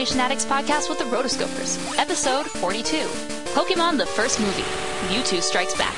Animation Addicts podcast with the Rotoscopers, episode 42 Pokemon the First Movie Mewtwo Strikes Back.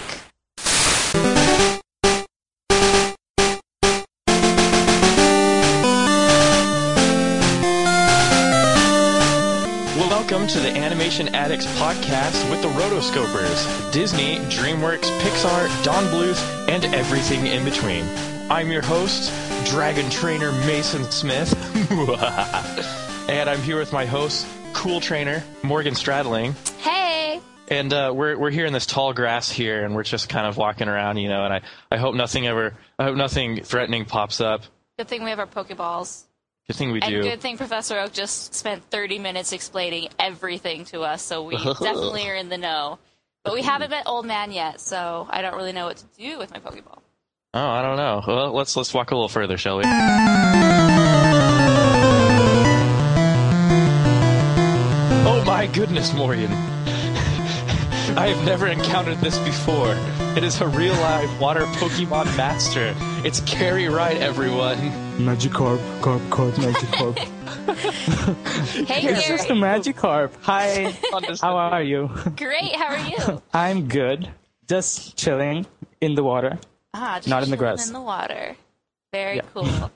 Welcome to the Animation Addicts podcast with the Rotoscopers, Disney, DreamWorks, Pixar, Don Bluth, and everything in between. I'm your host, Dragon Trainer Mason Smith, and I'm here with my host, Cool Trainer Morgan Stradling. Hey! And uh, we're we're here in this tall grass here, and we're just kind of walking around, you know. And I, I hope nothing ever, I hope nothing threatening pops up. Good thing we have our Pokeballs. Good thing we And do. good thing Professor Oak just spent 30 minutes explaining everything to us, so we definitely are in the know. But we haven't met Old Man yet, so I don't really know what to do with my Pokeball. Oh, I don't know. Well, let's let's walk a little further, shall we? Oh my goodness, Morgan. I have never encountered this before. It is a real live water Pokemon master. It's Carrie Wright, everyone. Magikarp, Carp, Carp, Magikarp. Hey, it's just a Gary. Magikarp. Hi, how are you? Great, how are you? I'm good. Just chilling in the water. Ah, just Not in the chilling grass. In the water. Very Yeah. cool.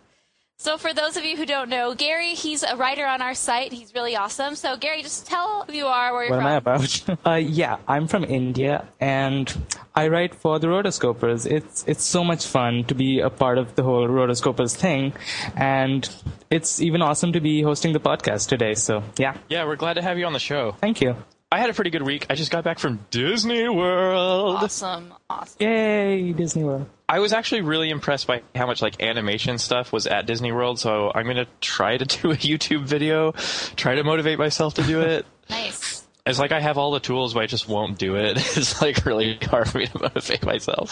So, for those of you who don't know, Gary, he's a writer on our site. He's really awesome. So, Gary, just tell who you are, where you're What am I from. about? uh, yeah, I'm from India and I write for the Rotoscopers. It's it's so much fun to be a part of the whole Rotoscopers thing, and it's even awesome to be hosting the podcast today. So yeah, Yeah, we're glad to have you on the show. thank you. I had a pretty good week. I just got back from Disney World. Awesome, awesome. Yay, Disney World. I was actually really impressed by how much like animation stuff was at Disney World, so I'm gonna try to do a YouTube video, try to motivate myself to do it. Nice. It's like I have all the tools, but I just won't do it. It's like really hard for me to motivate myself.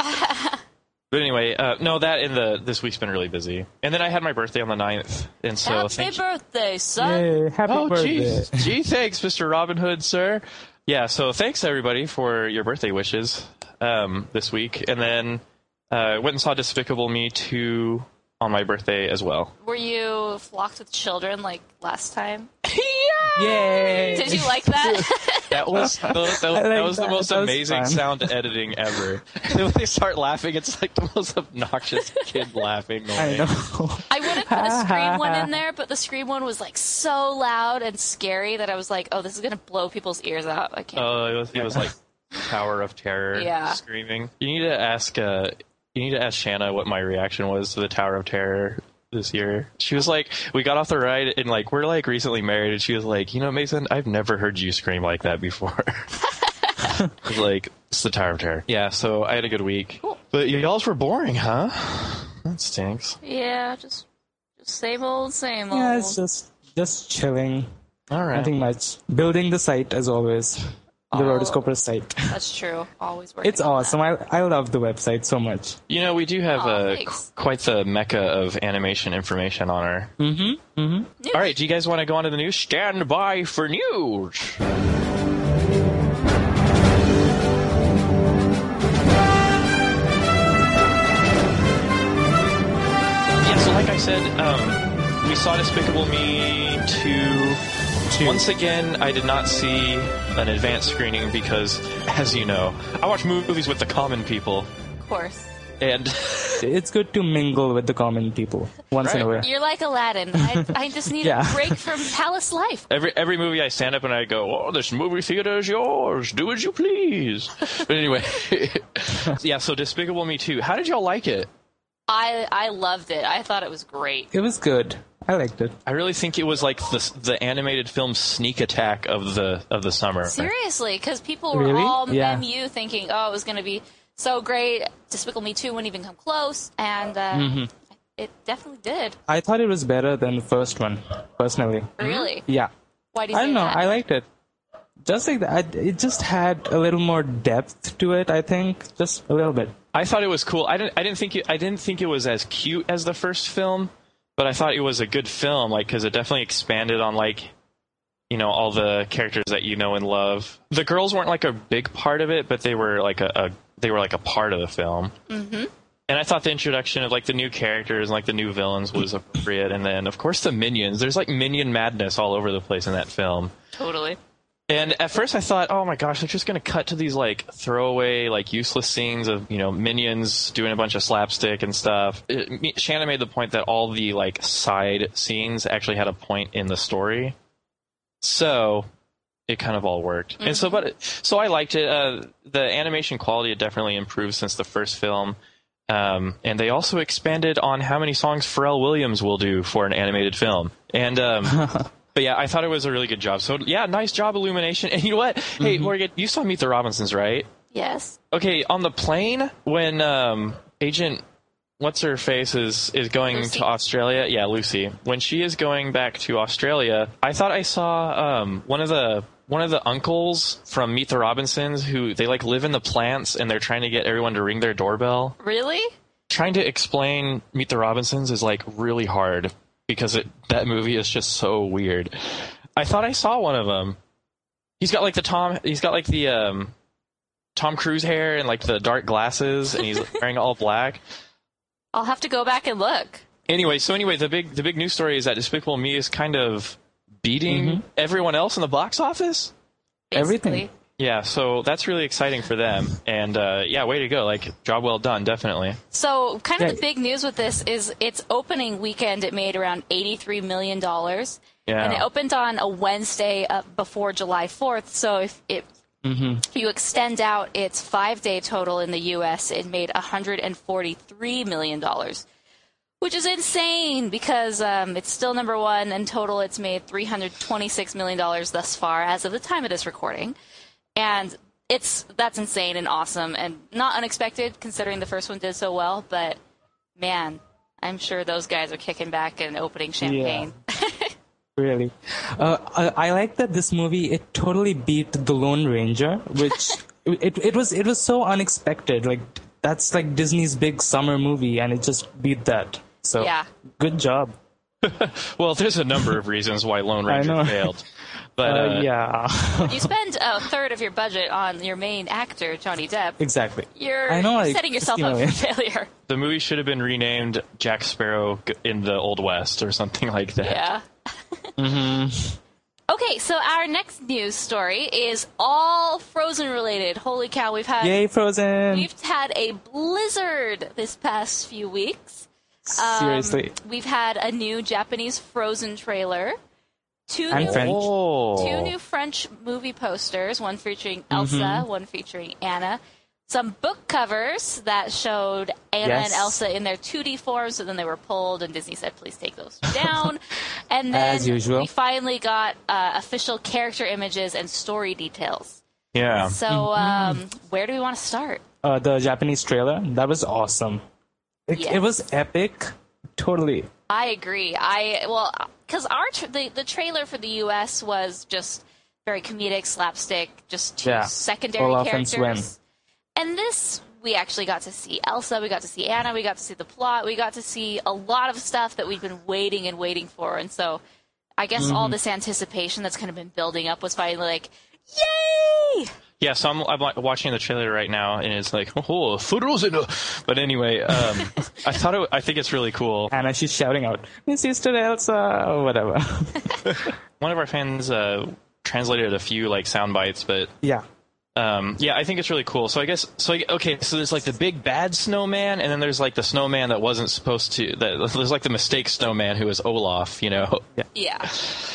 But anyway, uh, no, that in the this week's been really busy, and then I had my birthday on the 9th, and so Happy thank birthday, son. Yay, happy Oh, birthday. geez, gee, thanks, Mr. Robin Hood, sir. Yeah, so thanks everybody for your birthday wishes um, this week, and then uh, went and saw Despicable Me 2 on my birthday as well. Were you flocked with children like last time? Yay! Did you like that? That was the, that, was- like that was the most That amazing fun. sound editing ever. when they start laughing, it's like the most obnoxious kid laughing. I noise. know. I would have put a Scream one in there, but the Scream one was like so loud and scary that I was like, oh, this is going to blow people's ears out. I can't. Oh, it was, it was like Tower of Terror Yeah. screaming. You need to ask. Uh, you need to ask Shanna what my reaction was to the Tower of Terror this year. She was like, we got off the ride and like we're like recently married, and she was like, you know, Mason, I've never heard you scream like that before. Like, it's the Tower of Terror. Yeah, so I had a good week. Cool. But y'all's were boring, huh? That stinks. Yeah, just, just same old, same old. Yeah, it's just just chilling. All right. Nothing much. Building the site as always. The Oh. Rotoscoper site. That's true. Always working. It's on awesome. that. I I love the website so much. You know, we do have Aw, uh, thanks. qu- quite the mecca of animation information on our. Mm-hmm. Mm-hmm. All right, do you guys want to go on to the news? Stand by for news. Yeah, so like I said, um, we saw Despicable Me 2. Once again, I did not see an advanced screening because, as you know, I watch movies with the common people, Of course. and It's good to mingle with the common people once in a while. You're like Aladdin. I, I just need Yeah. a break from palace life. Every every movie I stand up and I go, oh, this movie theater is yours. Do as you please. but anyway, yeah. So Despicable Me 2. How did y'all like it? I I loved it. I thought it was great. It was good. I liked it. I really think it was like the the animated film sneak attack of the of the summer. Seriously, because people were Really? all Yeah. mem you thinking, oh, it was going to be so great. Despicable Me 2 wouldn't even come close. And uh, Mm-hmm. it definitely did. I thought it was better than the first one, personally. Really? Yeah. Why do you think I say don't know. that? I liked it. Just like that. I- It just had a little more depth to it, I think. Just a little bit. I thought it was cool. I didn't I didn't think it, I didn't think it was as cute as the first film, but I thought it was a good film, like because it definitely expanded on like you know all the characters that you know and love. The girls weren't like a big part of it, but they were like a, a they were like a part of the film. Mm-hmm. and I thought the introduction of like the new characters and like the new villains was appropriate, and then of course the minions. There's like minion madness all over the place in that film. Totally. And at first I thought, oh my gosh, they're just going to cut to these like throwaway, like useless scenes of, you know, minions doing a bunch of slapstick and stuff. It, me- Shannon made the point that all the like side scenes actually had a point in the story. So it kind of all worked. And so, but, so I liked it. Uh, the animation quality had definitely improved since the first film. Um, and they also expanded on how many songs Pharrell Williams will do for an animated film. And, um, but yeah, I thought it was a really good job. So yeah, nice job, Illumination. And you know what? Hey, Morgan, you saw Meet the Robinsons, right? Yes. Okay, on the plane when um, Agent what's her face is is going Lucy. to Australia. Yeah, Lucy. When she is going back to Australia, I thought I saw um, one of the one of the uncles from Meet the Robinsons who they like live in the plants and they're trying to get everyone to ring their doorbell. Really? Trying to explain Meet the Robinsons is like really hard because it, that movie is just so weird. I thought I saw one of them. He's got like the Tom. He's got like the um, Tom Cruise hair and like the dark glasses, and he's wearing all black. I'll have to go back and look. Anyway, so anyway, the big the big news story is that Despicable Me is kind of beating everyone else in the box office. Everything. Basically. Yeah, so that's really exciting for them, and uh, yeah, way to go! Like job well done, definitely. So, kind of Yeah. the big news with this is its opening weekend. It made around eighty-three million dollars, Yeah. and it opened on a Wednesday uh, before July fourth. So, if it if you extend out its five-day total in the U.S., it made one hundred and forty-three million dollars, which is insane because um, it's still number one in total. It's made three hundred twenty-six million dollars thus far as of the time of this recording, and it's that's insane and awesome and not unexpected considering the first one did so well. But man, I'm sure those guys are kicking back and opening champagne. Really, uh, I, I like that this movie it totally beat The Lone Ranger, which it it was it was so unexpected. Like that's like Disney's big summer movie, and it just beat that. So Yeah. good job. Well, there's a number of reasons why Lone Ranger failed, but Uh, uh, yeah, You spend a third of your budget on your main actor, Johnny Depp. exactly. You're, I know, you're like, setting yourself you up know, for failure. the movie should have been renamed Jack Sparrow in the Old West or something like that. Yeah. mm-hmm. Okay, so our next news story is all Frozen related. Holy cow, we've had Yay, Frozen! we've had a blizzard this past few weeks. Um, Seriously, we've had a new Japanese Frozen trailer, two And new French. Oh. two new French movie posters, one featuring Elsa, one featuring Anna. Some book covers that showed Anna Yes. and Elsa in their 2D forms, and then they were pulled, and Disney said, please take those down. and then As usual. we finally got uh, official character images and story details. Yeah. So, Mm-hmm. um, where do we want to start? uh, the Japanese trailer that was awesome. It, Yes. it was epic. Totally. I agree. I well, because our tra- the the trailer for the U.S. was just very comedic, slapstick, just two Yeah. secondary Olaf and characters. Sven. And this, we actually got to see Elsa, we got to see Anna, we got to see the plot, we got to see a lot of stuff that we've been waiting and waiting for. And so, I guess Mm-hmm. all this anticipation that's kind of been building up was finally like, yay! Yeah, so I'm, I'm like, watching the trailer right now, and it's like, oh, Frozen. But anyway, um, I thought it, I think it's really cool. Anna, she's shouting out, "Miss Sister Elsa," or whatever. One of our fans uh, translated a few like sound bites, but yeah. um, yeah, I think it's really cool. So I guess so. I, okay, so there's like the big bad snowman, and then there's like the snowman that wasn't supposed to. That, there's like the mistake snowman who is Olaf. You know, Yeah.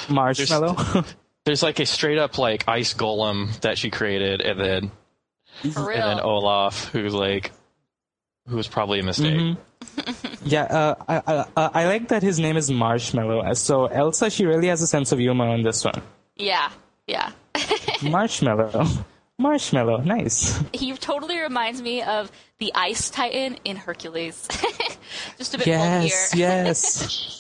Marshmallow. There's like a straight up like ice golem that she created, and then For and then. Olaf who's like who was probably a mistake. yeah, uh, I, I, uh, I like that his name is Marshmallow. So Elsa, she really has a sense of humor on this one. Yeah. Yeah. Marshmallow. Marshmallow, nice. he totally reminds me of the Ice Titan in Hercules. Just a bit Yes, bulkier. yes.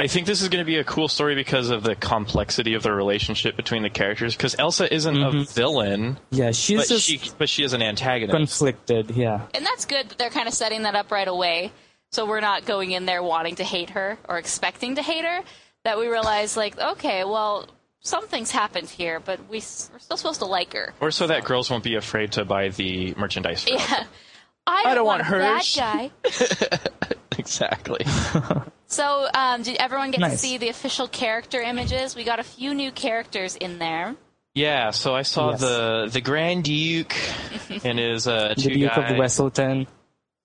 I think this is going to be a cool story because of the complexity of the relationship between the characters. Because Elsa isn't a mm-hmm. villain, Yeah, she's but just she but she is an antagonist. conflicted, yeah. And that's good that they're kind of setting that up right away. So we're not going in there wanting to hate her or expecting to hate her. That we realize, like, okay, well, something's happened here, but we, we're still supposed to like her. or so that girls won't be afraid to buy the merchandise. For Yeah. I don't, don't want that Hirsch. guy. exactly. So, um, did everyone get to see the official character images? We got a few new characters in there. Yeah, so I saw Yes. the the Grand Duke and his uh, The Duke guys. of the Weselton.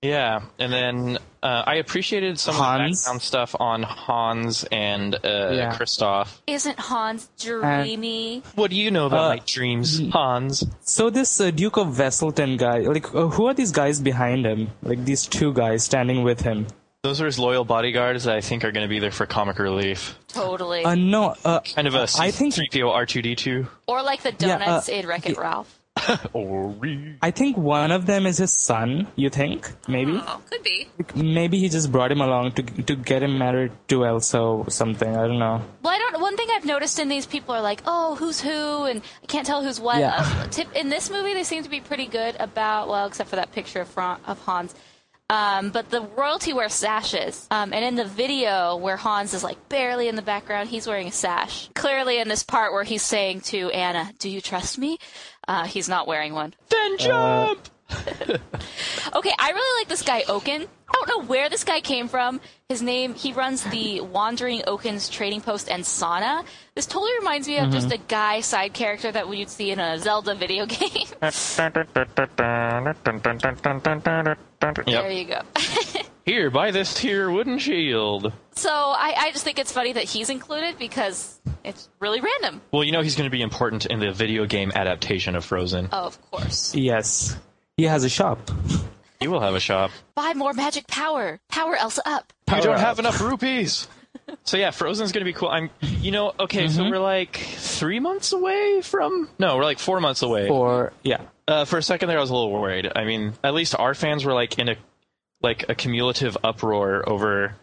Yeah, and then uh, I appreciated some of the Hans. background stuff on Hans and uh, Yeah. Kristoff. Isn't Hans dreamy? What do you know about Uh, my dreams, Hans? So this uh, Duke of Weselton guy, like, uh, who are these guys behind him? Like these two guys standing with him. Those are his loyal bodyguards that I think are going to be there for comic relief. totally. Uh, no, uh, Kind of a I think C3PO R2D2. or like the yeah, uh, donuts in Wreck It Ralph. Ori. I think one of them is his son. You think maybe? Oh, could be. Maybe he just brought him along to to get him married to Elsa or something. I don't know. Well, I don't. One thing I've noticed in these people are like, oh, who's who, and I can't tell who's what. Yeah. Uh, tip, in this movie, they seem to be pretty good about, well, except for that picture of, Fran- of Hans. Um, but the royalty wears sashes, um, and in the video where Hans is like barely in the background, he's wearing a sash. Clearly, in this part where he's saying to Anna, "Do you trust me?" Uh, he's not wearing one. Then jump! Okay, I really like this guy Oaken. I don't know where this guy came from. His name, he runs the Wandering Oaken's Trading Post and Sauna. This totally reminds me of just a guy side character that you'd see in a Zelda video game. There you go. Here, buy this here wooden shield. so I, I just think it's funny that he's included because it's really random. Well, you know he's going to be important in the video game adaptation of Frozen. Oh, of course. Yes, he has a shop. He will have a shop. Buy more magic power. Power Elsa up. You don't up. have enough rupees. So yeah, Frozen's gonna be cool. I'm, you know, okay, so mm-hmm. we're like three months away from. No, we're like four months away. Or yeah, Uh, for a second there, I was a little worried. I mean, at least our fans were like in a, like a cumulative uproar over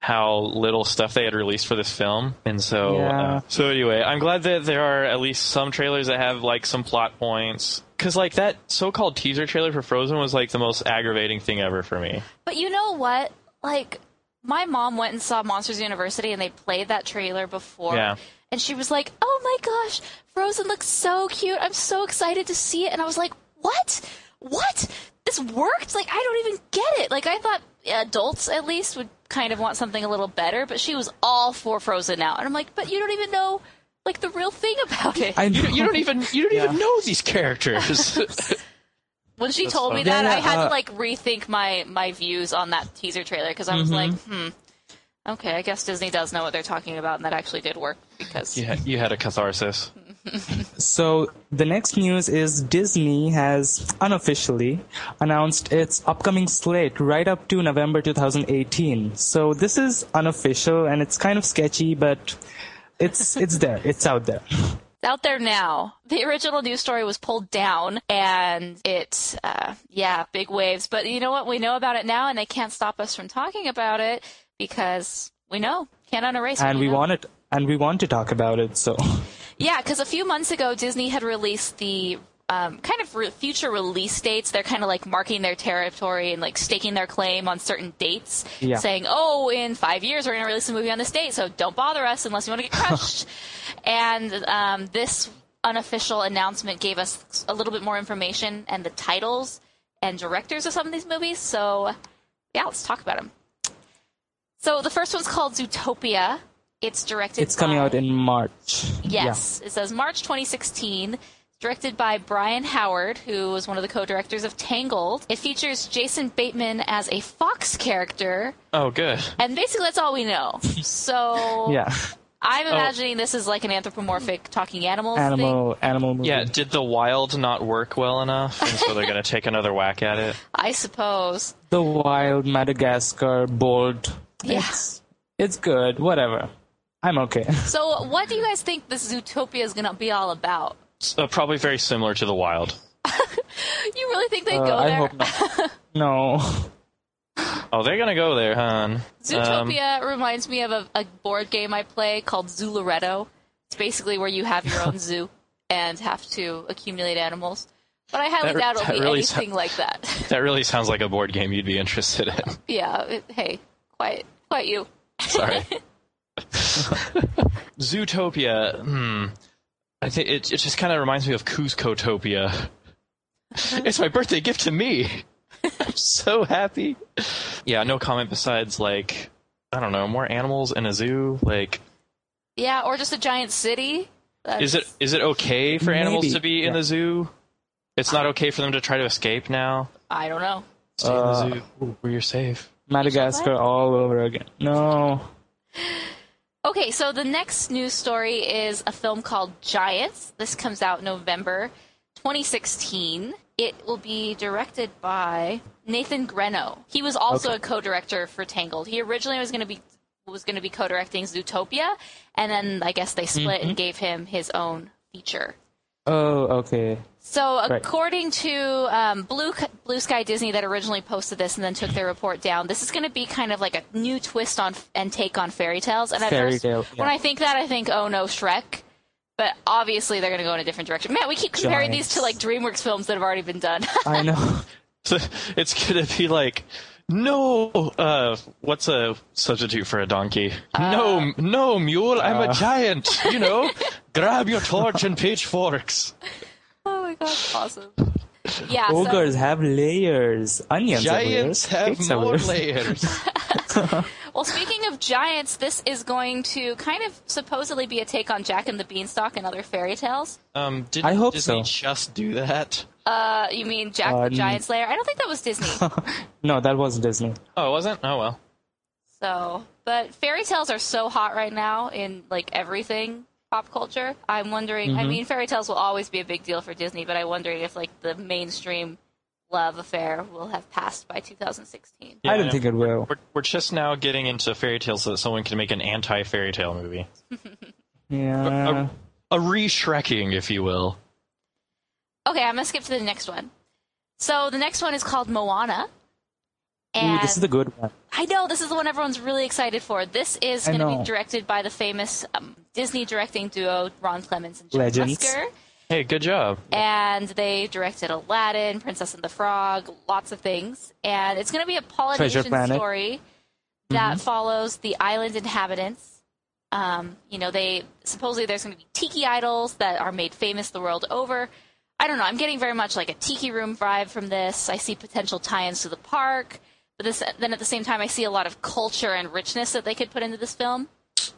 how little stuff they had released for this film, and so Yeah. uh, so anyway, I'm glad that there are at least some trailers that have like some plot points. Cause like that so-called teaser trailer for Frozen was like the most aggravating thing ever for me. But you know what? Like, my mom went and saw Monsters University and they played that trailer before. Yeah. And she was like, oh my gosh, Frozen looks so cute. I'm so excited to see it. And I was like, what? What? This worked? Like, I don't even get it. Like, I thought adults at least would kind of want something a little better, but she was all for Frozen now. And I'm like, but you don't even know, like, the real thing about it. I You, you don't even you don't even know these characters. when she told me that, Yeah, I yeah, had to uh, like rethink my my views on that teaser trailer because I was like, hmm, okay, I guess Disney does know what they're talking about, and that actually did work because you, had, you had a catharsis. So the next news is Disney has unofficially announced its upcoming slate right up to November 2018. So this is unofficial and it's kind of sketchy, but it's it's there. It's out there. it's out there now. The original news story was pulled down, and it, uh, yeah, big waves. But you know what? We know about it now, and they can't stop us from talking about it because we know can't unerase. what And we know. want it and we want to talk about it. So Yeah, because a few months ago, Disney had released the um, kind of re- future release dates. They're kind of like marking their territory and like staking their claim on certain dates, Yeah. saying, "Oh, in five years we're going to release a movie on this date, so don't bother us unless you want to get crushed." and um, this unofficial announcement gave us a little bit more information and the titles and directors of some of these movies. So, yeah, let's talk about them. So the first one's called Zootopia. It's directed. it's coming out in March. Yes, it says March 2016. Directed by Byron Howard, who was one of the co-directors of Tangled. It features Jason Bateman as a fox character, Oh, good. and basically that's all we know. So Yeah. Yeah. I'm oh. imagining this is like an anthropomorphic talking animals thing. Animal animal movie. Yeah, did the wild not work well enough, and so they're gonna take another whack at it? I suppose. The wild Madagascar bold. Yeah. It's it's good. Whatever. I'm okay. So what do you guys think this Zootopia is going to be all about? Uh, probably very similar to the wild. You really think they Uh, go I there? hope not. no. Oh, they're gonna go there, hon. Um, Zootopia reminds me of a, a board game I play called Zooloretto. It's basically where you have your own zoo and have to accumulate animals. But I highly That- doubt it'll be really anything like that. that really sounds like a board game you'd be interested in. yeah, it, hey, quiet, quite you. Sorry. Zootopia. Hmm. I think it, it just kind of reminds me of Kuzcotopia. it's my birthday gift to me. I'm so happy. Yeah, no comment besides like I don't know, more animals in a zoo. Like, Yeah, or just a giant city. is it is it okay for animals to be in the zoo? It's not okay for them to try to escape now. I don't know. Stay Uh, in the zoo where you're safe. Madagascar all over again. No. Okay, so the next news story is a film called Giants. This comes out November 2016. It will be directed by Nathan Greno. He was also Okay. a co-director for Tangled. He originally was going to be was going to be co-directing Zootopia, and then I guess they split and mm-hmm. gave him his own feature. Oh, okay. So, Right. according to um, Blue Blue Sky Disney, that originally posted this and then took their report down, this is going to be kind of like a new twist on and take on fairy tales. And at Fairy first, tale, when. I think that, I think, oh no, Shrek. But obviously, they're going to go in a different direction. Man, we keep comparing these to like DreamWorks films that have already been done. I know. So it's gonna be like no uh what's a substitute for a donkey no no mule i'm a giant you know grab your torch and pitchforks oh my gosh, awesome! Yeah, Ogres so, have layers. Onions giants have layers. have Cakes have more layers. layers well, speaking of giants, this is going to kind of supposedly be a take on Jack and the Beanstalk and other fairy tales. um didn't I hope disney so. just do that Uh, you mean Jack Uh, the Giant Slayer? I don't think that was Disney. no, that wasn't Disney. oh it wasn't oh well So, but fairy tales are so hot right now in like everything pop culture. I'm wondering. I mean, fairy tales will always be a big deal for Disney, but I'm wondering if like the mainstream love affair will have passed by 2016. Yeah, I don't think it will. we're, we're just now getting into fairy tales so that someone can make an anti-fairy tale movie Yeah. a re-shrekking if you will Okay, I'm gonna skip to the next one. So the next one is called Moana. Ooh, And this is the good one. I know this is the one everyone's really excited for. This is going to be directed by the famous um, Disney directing duo Ron Clements and Joe Legends. Musker. hey good job and they directed Aladdin, Princess and the Frog, lots of things. And it's going to be a Polynesian story that follows the island inhabitants. Um, you know, they supposedly there's going to be tiki idols that are made famous the world over. I don't know. I'm getting very much like a tiki room vibe from this. I see potential tie-ins to the park, but this, then at the same time, I see a lot of culture and richness that they could put into this film.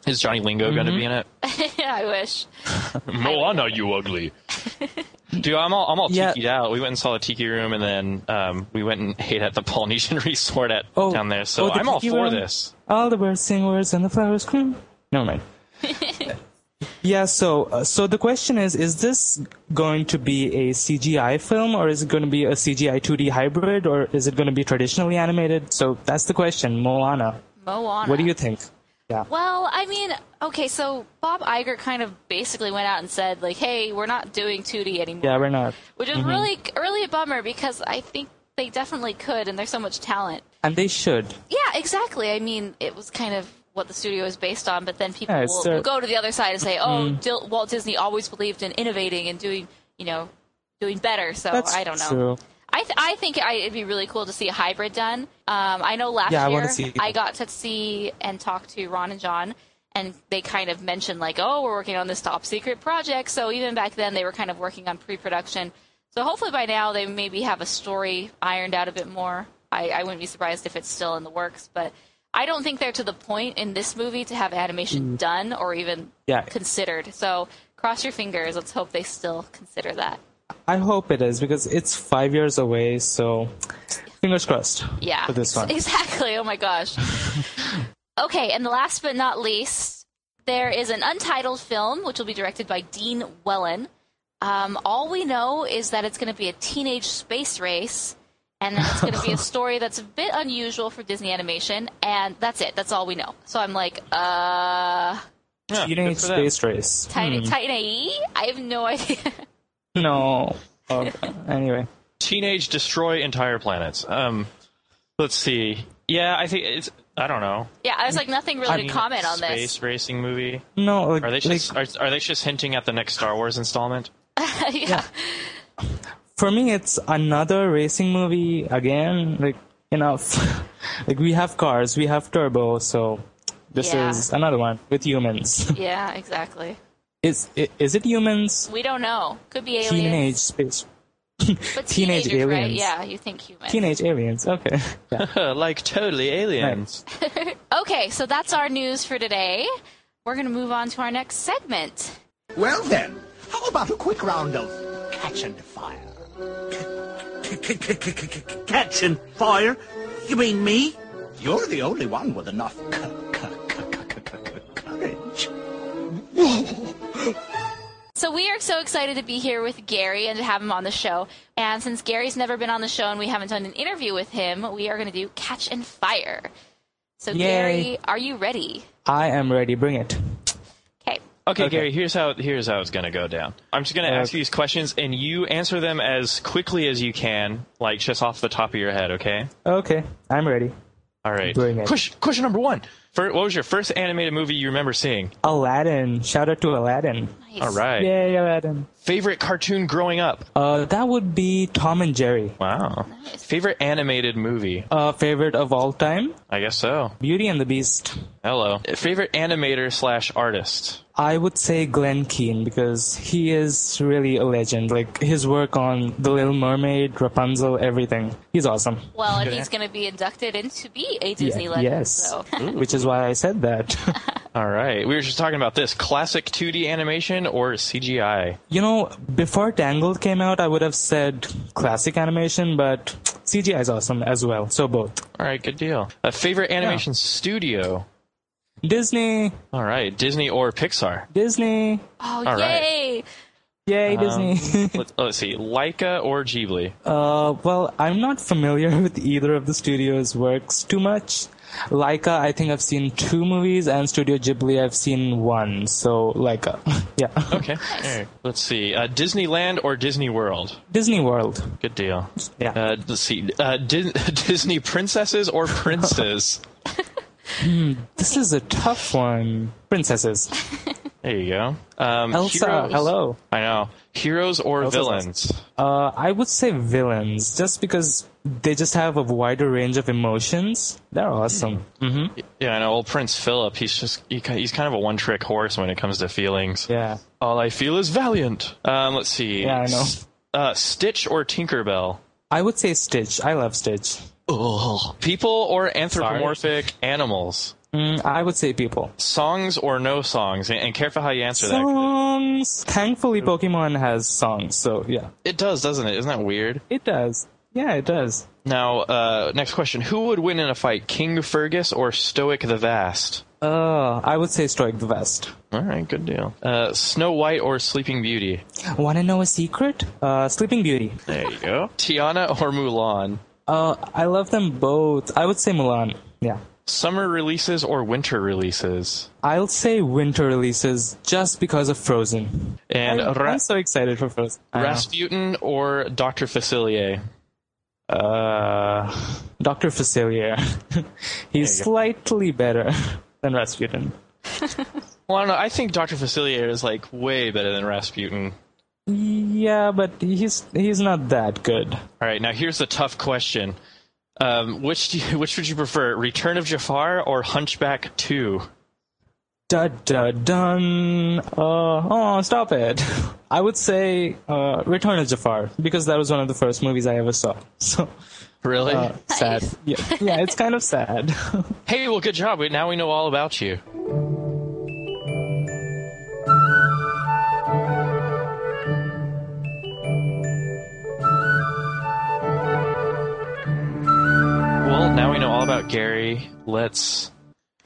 is johnny lingo going to be in it yeah, I wish. Moana, you ugly. Dude, I'm all I'm all Yeah. tikied out. We went and saw the tiki room, and then um, we went and ate at the Polynesian resort at Oh, down there. So oh, the I'm all for room? this. All the birds sing words and the flowers scream. Never mind. Yeah. So, uh, so the question is: Is this going to be a CGI film, or is it going to be a CGI 2D hybrid, or is it going to be traditionally animated? So that's the question. Moana. Moana. What do you think? Yeah. Well, I mean, okay, so Bob Iger kind of basically went out and said, like, hey, we're not doing 2D anymore. Yeah, we're not. Which is really, really a bummer because I think they definitely could and there's so much talent. And they should. Yeah, exactly. I mean, it was kind of what the studio is based on, but then people Yeah, will, will go to the other side and say, oh, Dil- Walt Disney always believed in innovating and doing, you know, doing better. So That's I don't know. true. I, th- I think I, it'd be really cool to see a hybrid done. Um, I know last Yeah, year wanna see I got to see and talk to Ron and John, and they kind of mentioned like, "Oh, we're working on this top secret project." So even back then, they were kind of working on pre-production. So hopefully by now they maybe have a story ironed out a bit more. I, I wouldn't be surprised if it's still in the works, but I don't think they're to the point in this movie to have animation done or even Mm. Yeah. considered. So cross your fingers. Let's hope they still consider that. I hope it is because it's five years away. So, fingers crossed. Yeah. For this one. Exactly. Oh my gosh. okay, and the last but not least, there is an untitled film which will be directed by Dean Wellins. Um, all we know is that it's going to be a teenage space race, and then it's going to be a story that's a bit unusual for Disney animation, and that's it. That's all we know. So I'm like, uh, Yeah, Teenage good for them. Space Race. Titan, Titan AE? I have no idea. No. Okay. anyway. Teenage destroy entire planets. Um, let's see. Yeah, I think it's. I don't know. yeah, I was like, nothing really to comment on Space this. racing movie. No, like, Are they like, just are, are they just hinting at the next Star Wars installment? yeah. For me, it's another racing movie again. Like, enough. like, we have cars, we have turbo, so this Yeah. is another one with humans. Yeah, exactly. is, i- is it humans? We don't know. Could be aliens. Teenage space. But Teenage teenagers, right? aliens. Yeah, you think humans. Teenage aliens. Okay. Yeah. like totally aliens. Okay, so that's our news for today. We're going to move on to our next segment. Well then, how about a quick round of catch and fire? Catch and fire? You mean me? You're the only one with enough c- c- c- c- c- courage. So we are so excited to be here with Gary and to have him on the show. And since Gary's never been on the show and we haven't done an interview with him, we are going to do Catch and Fire. So Yay. Gary, are you ready? I am ready. Bring it. Okay. Okay, Okay. Gary, here's how here's how it's gonna go down. I'm just gonna Uh, ask you these questions and you answer them as quickly as you can, like just off the top of your head, okay? Okay. I'm ready. All right. Bring it. Question, question number one. Fir what was your first animated movie you remember seeing? Aladdin. Shout out to Aladdin. Nice. All right. Yay, Aladdin. Favorite cartoon growing up? Uh, that would be Tom and Jerry. Wow. Nice. Favorite animated movie? Uh, favorite of all time? I guess so. Beauty and the Beast. Hello. Favorite animator slash artist? I would say Glenn Keane because he is really a legend. Like his work on The Little Mermaid, Rapunzel, everything. He's awesome. Well, and he's going to be inducted into be a Disney legend. yes. So. Which is why I said that. All right. We were just talking about this. Classic 2D animation or CGI? you know, before Tangled came out, I would have said classic animation, but CGI is awesome as well. So both. All right, good deal. A favorite animation studio? Disney, All right, Disney or Pixar? Disney, Oh, All right. yay! yay, Um, Disney. let's, let's see. Laika or Ghibli? uh, well, I'm not familiar with either of the studios' works too much. Laika, I think I've seen two movies, and Studio Ghibli, I've seen one. So, Laika. yeah. Okay. All right. Let's see. Uh, Disneyland or Disney World? Disney World. Good deal. Yeah. Uh, let's see. Uh, Dis- Disney princesses or princes? This is a tough one. Princesses. there you go. Um, Elsa, heroes- hello. I know. Heroes or Elsa's villains? Uh, I would say villains, just because they just have a wider range of emotions. They're awesome. hmm Yeah, I know. Old Prince Philip. He's just he, he's kind of a one-trick horse when it comes to feelings. Yeah. All I feel is valiant. Um, let's see. Yeah, I know. S- Uh, Stitch or Tinkerbell? I would say Stitch. I love Stitch. Ugh. People or anthropomorphic animals? Mm, I would say people. Songs or no songs? And, and careful how you answer that. Songs. Thankfully, Pokemon has songs, so yeah. It does, doesn't it? Isn't that weird? It does. Yeah, it does. Now, uh, next question. Who would win in a fight, King Fergus or Stoic the Vast? Uh, I would say Stoic the Vest. All right, good deal. Uh, Snow White or Sleeping Beauty? Want to know a secret? Uh, Sleeping Beauty. There you go. Tiana or Mulan? Uh, I love them both. I would say Mulan. Yeah. Summer releases or winter releases? I'll say winter releases just because of Frozen. And I'm, Ra- I'm so excited for Frozen. Rasputin or Dr. Facilier? Uh, Dr. Facilier. He's slightly better than Rasputin. Well, I don't know. I think Dr. Facilier is like way better than Rasputin. Yeah, but he's he's not that good. All right, now here's a tough question. Um, which do you, which would you prefer, Return of Jafar or Hunchback Two? Da da dun. Uh, oh, stop it. I would say uh, Return of Jafar because that was one of the first movies I ever saw. So Really? uh, sad. Yeah, yeah, it's kind of sad. hey, well, good job. Now we know all about you. Now we know all about Gary. Let's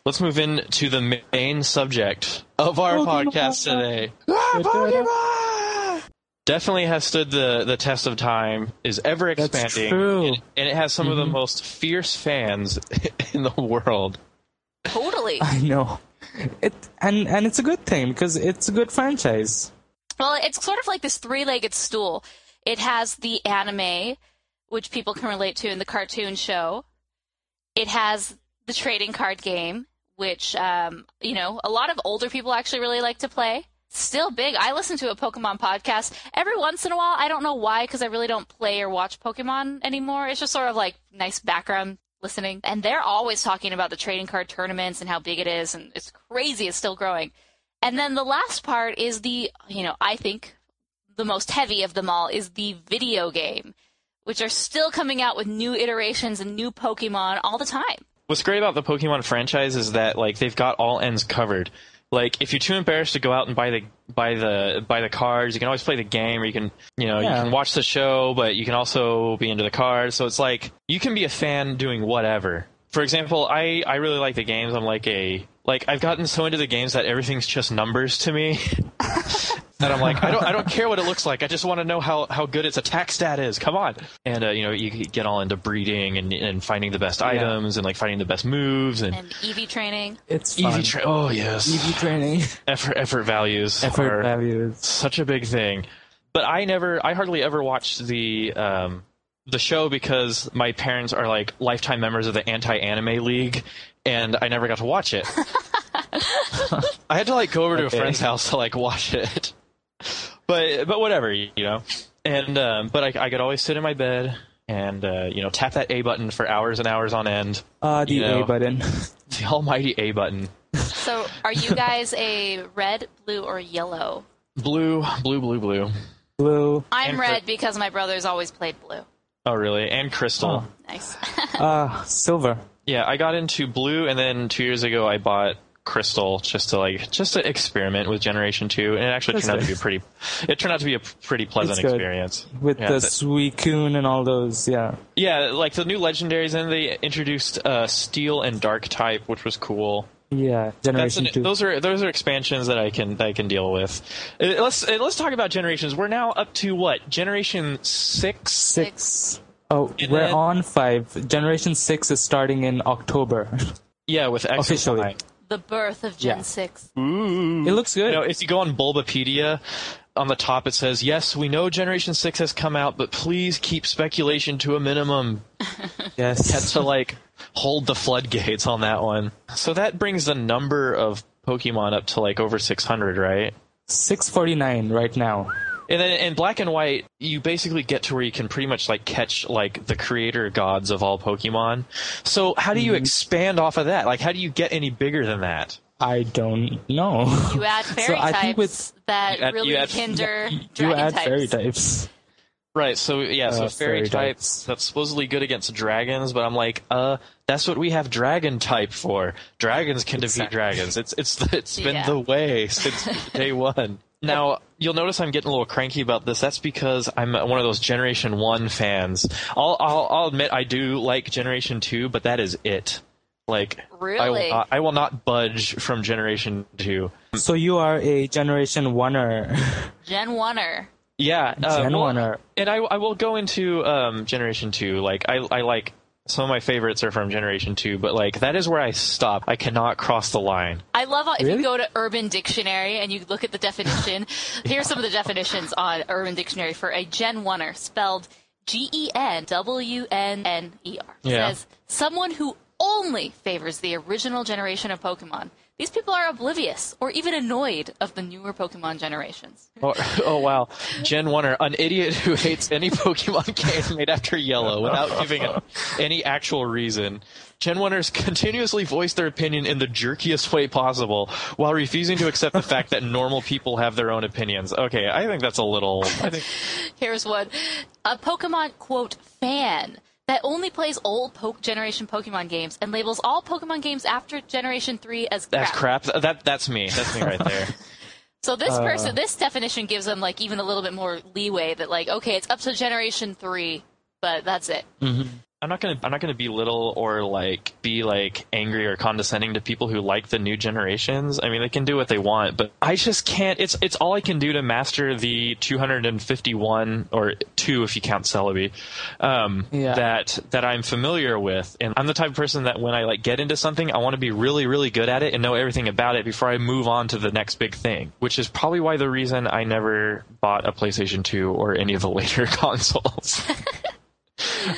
let's move into the main subject of our Pokemon. podcast today. Ah, Pokemon! Definitely has stood the, the test of time, is ever That's expanding, true. and, and it has some of the mm-hmm. most fierce fans in the world. Totally. I know. It and and it's a good thing because it's a good franchise. Well, it's sort of like this three-legged stool. It has the anime, which people can relate to in the cartoon show. It has the trading card game, which um, you know a lot of older people actually really like to play. Still big. I listen to a Pokemon podcast every once in a while. I don't know why, because I really don't play or watch Pokemon anymore. It's just sort of like nice background listening. And they're always talking about the trading card tournaments and how big it is, and it's crazy. It's still growing. And then the last part is the, you know, I think the most heavy of them all is the video game, which are still coming out with new iterations and new Pokemon all the time. What's great about the Pokemon franchise is that like they've got all ends covered. Like if you're too embarrassed to go out and buy the buy the buy the cards, you can always play the game, or you can you know Yeah. you can watch the show, but you can also be into the cards. So it's like you can be a fan doing whatever. For example, I I really like the games. I'm like a like I've gotten so into the games that everything's just numbers to me. And I'm like, I don't, I don't care what it looks like. I just want to know how, how good its attack stat is. Come on. And, uh, you know, you get all into breeding and, and finding the best items and like finding the best moves and, And EV training. It's fun. EV tra- Oh yes, EV training, effort effort values effort are values. such a big thing. But I never, I hardly ever watched the um, the show because my parents are like lifetime members of the Anti Anime League, and I never got to watch it. I had to like go over to Okay. a friend's house to like watch it. But but whatever, you know. And um, but I, I could always sit in my bed and uh, you know tap that A button for hours and hours on end. Uh, the You know. A button. The almighty A button. So, are you guys a red, blue, or yellow? Blue, blue, blue, blue. Blue. I'm And red for- because my brother's always played blue. Oh, really? And crystal. Oh. Nice. Uh, silver. Yeah, I got into blue, and then two years ago I bought crystal just to like just to experiment with Generation Two, and it actually That's turned out to be a pretty. It turned out to be a pretty pleasant experience With Yeah, the that- Suicune and all those, yeah. yeah, like the new legendaries, and they introduced uh, Steel and Dark type, which was cool. Yeah, Generation an, 2. those are those are expansions that I can that I can deal with. Uh, Let's uh, let's talk about generations. We're now up to what Generation Six. Six. Oh, And we're then- on five. Generation 6 is starting in October. Yeah, with X Officially. Y. the birth of Gen Yeah. 6. Mm. it looks good. You know, if you go on Bulbapedia, on the top it says, "Yes, we know Generation Six has come out, but please keep speculation to a minimum." yes. Had to like hold the floodgates on that one. So that brings the number of Pokemon up to like over 600, right? 649 right now. And then in Black and White, you basically get to where you can pretty much like catch like the creator gods of all Pokemon. So how do you expand off of that? Like, how do you get any bigger than that? I don't know. You add fairy I types think with- that You add- really you add- hinder you dragon add types. fairy types. Right. So yeah. So Uh, fairy, fairy types types. that's supposedly good against dragons, but I'm like, uh, that's what we have dragon type for. Dragons can defeat dragons. It's it's it's been Yeah. the way since day one. Now you'll notice I'm getting a little cranky about this. That's because I'm one of those Generation One fans. I'll I'll, I'll admit I do like Generation Two, but that is it. Like I will Really? not, I will not budge from Generation Two. So you are a Generation 1er. Gen 1er. Yeah, uh, Gen well, 1er. and I, I will go into um, Generation Two. Like I, I like some of my favorites are from Generation Two, but like that is where I stop. I cannot cross the line. I love how if you go to Urban Dictionary and you look at the definition. here's some of the definitions on Urban Dictionary for a Gen 1er, spelled G E N W N N E R. Yeah. Says someone who only favors the original generation of Pokemon. These people are oblivious or even annoyed of the newer Pokemon generations. Oh, oh wow, Gen One are an idiot who hates any Pokemon game made after Yellow without giving it any actual reason. Gen Oneers continuously voice their opinion in the jerkiest way possible while refusing to accept the fact that normal people have their own opinions. Okay, I think that's a little. I think Here's one. A Pokemon, quote, fan that only plays old po- generation Pokemon games and labels all Pokemon games after Generation 3 as crap. that's crap. That that's me. That's me right there. So this uh. person, this definition gives them like even a little bit more leeway that like, okay, it's up to Generation 3, but that's it. Mm-hmm. I'm not gonna I'm not gonna belittle or like be like angry or condescending to people who like the new generations. I mean they can do what they want, but I just can't it's it's all I can do to master the 251 or two if you count Celebi. Um Yeah. that that I'm familiar with. And I'm the type of person that when I like get into something, I want to be really, really good at it and know everything about it before I move on to the next big thing. Which is probably why the reason I never bought a PlayStation 2 or any of the later consoles.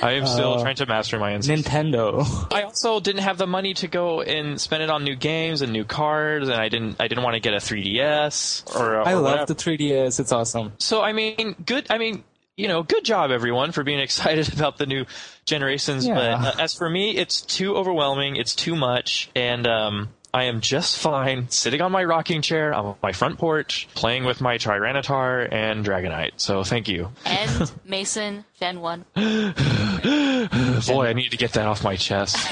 I am still Uh, trying to master my. Nintendo. I also didn't have the money to go and spend it on new games and new cards, and I didn't. I didn't want to get a 3DS or. I or love whatever. the 3DS. It's awesome. So I mean, good. I mean, you know, good job everyone for being excited about the new generations. Yeah. But uh, as for me, it's too overwhelming. It's too much, and um, I am just fine sitting on my rocking chair on my front porch, playing with my Tyranitar and Dragonite. So thank you. And Mason, Gen 1. Boy, I need to get that off my chest.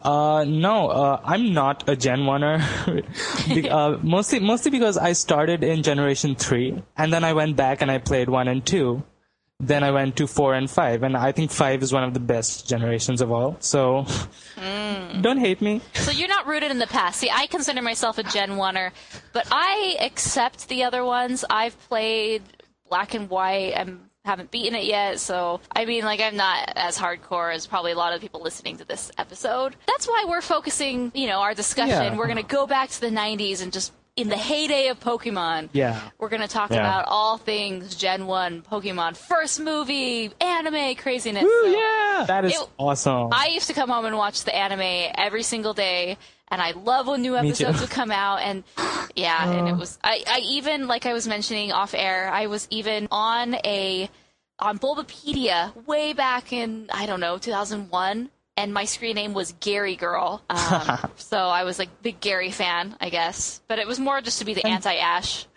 Uh, no, uh, I'm not a Gen 1er. Be- uh, mostly, mostly because I started in Generation 3, and then I went back and I played 1 and 2. Then I went to 4 and 5, and I think 5 is one of the best generations of all. So, mm. don't hate me. So you're not rooted in the past. See, I consider myself a Gen 1er, but I accept the other ones. I've played Black and White and haven't beaten it yet, so I mean, like, I'm not as hardcore as probably a lot of people listening to this episode. That's why we're focusing, you know, our discussion. Yeah. We're going to go back to the 90s and just in the heyday of Pokemon. Yeah. We're going to talk Yeah. about all things Gen 1 Pokemon. First movie, anime craziness. Woo, so- yeah! That is It- awesome. I used to come home and watch the anime every single day, and I love when new episodes would come out. And yeah, and it oh. was I, I even like I was mentioning off air, I was even on a on Bulbapedia way back in I don't know 2001. And my screen name was Gary Girl, um, so I was like big Gary fan, I guess. But it was more just to be the anti-Ash.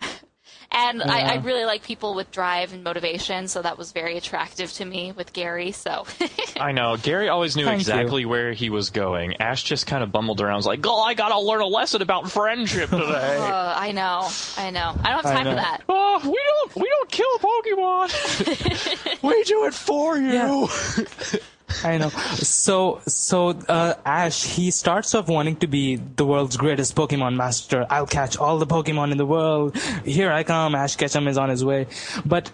And I, I really like people with drive and motivation, so that was very attractive to me with Gary. So I know. Gary always knew Thank exactly where he was going. Ash just kind of bumbled around. Was like, "Oh, I gotta learn a lesson about friendship today." Uh, I know, I know. I don't have time for that. oh, we don't, we don't kill Pokemon. we do it for you. Yeah. I know. So, so uh, Ash, he starts off wanting to be the world's greatest Pokemon master. I'll catch all the Pokemon in the world. Here I come. Ash Ketchum is on his way. But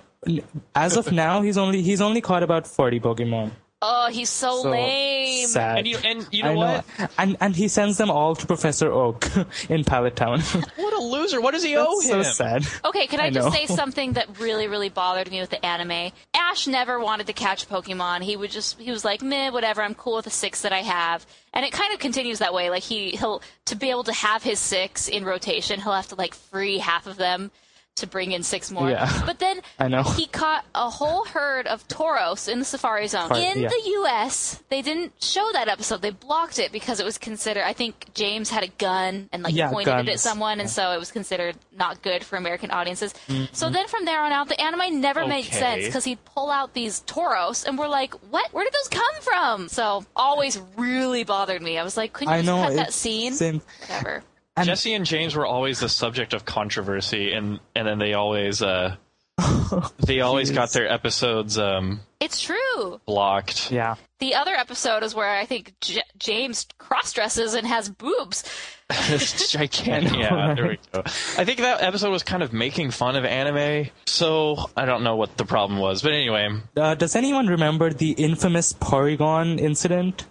as of now, he's only he's only caught about forty Pokemon. Oh, he's so, So lame. sad. And you, and you know, I know. what? And and he sends them all to Professor Oak in Pallet Town. What a loser! What does he owe That's so sad. Okay, can I, I just know. say something that really, really bothered me with the anime? Ash never wanted to catch Pokemon. He would just he was like, meh, whatever, I'm cool with the six that I have. And it kind of continues that way. Like he he'll to be able to have his six in rotation, he'll have to like free half of them to bring in six more. Yeah. But then I know. he caught a whole herd of Tauros in the Safari Zone. In yeah. the US, they didn't show that episode. They blocked it because it was considered I think James had a gun and like Yeah, pointed it at someone and so it was considered not good for American audiences. So mm-hmm. then from there on out, the anime never made sense because he'd pull out these Tauros and we're like, what? Where did those come from? So always really bothered me. I was like, couldn't you I just know. cut that scene? same. Whatever. And- Jessie and James were always the subject of controversy, and and then they always uh, they always got their episodes um, It's true. blocked. Yeah. The other episode is where I think J- James cross dresses and has boobs. It's gigantic. I know, yeah, there we go. I think that episode was kind of making fun of anime, so I don't know what the problem was. But anyway, Uh, does anyone remember the infamous Porygon incident?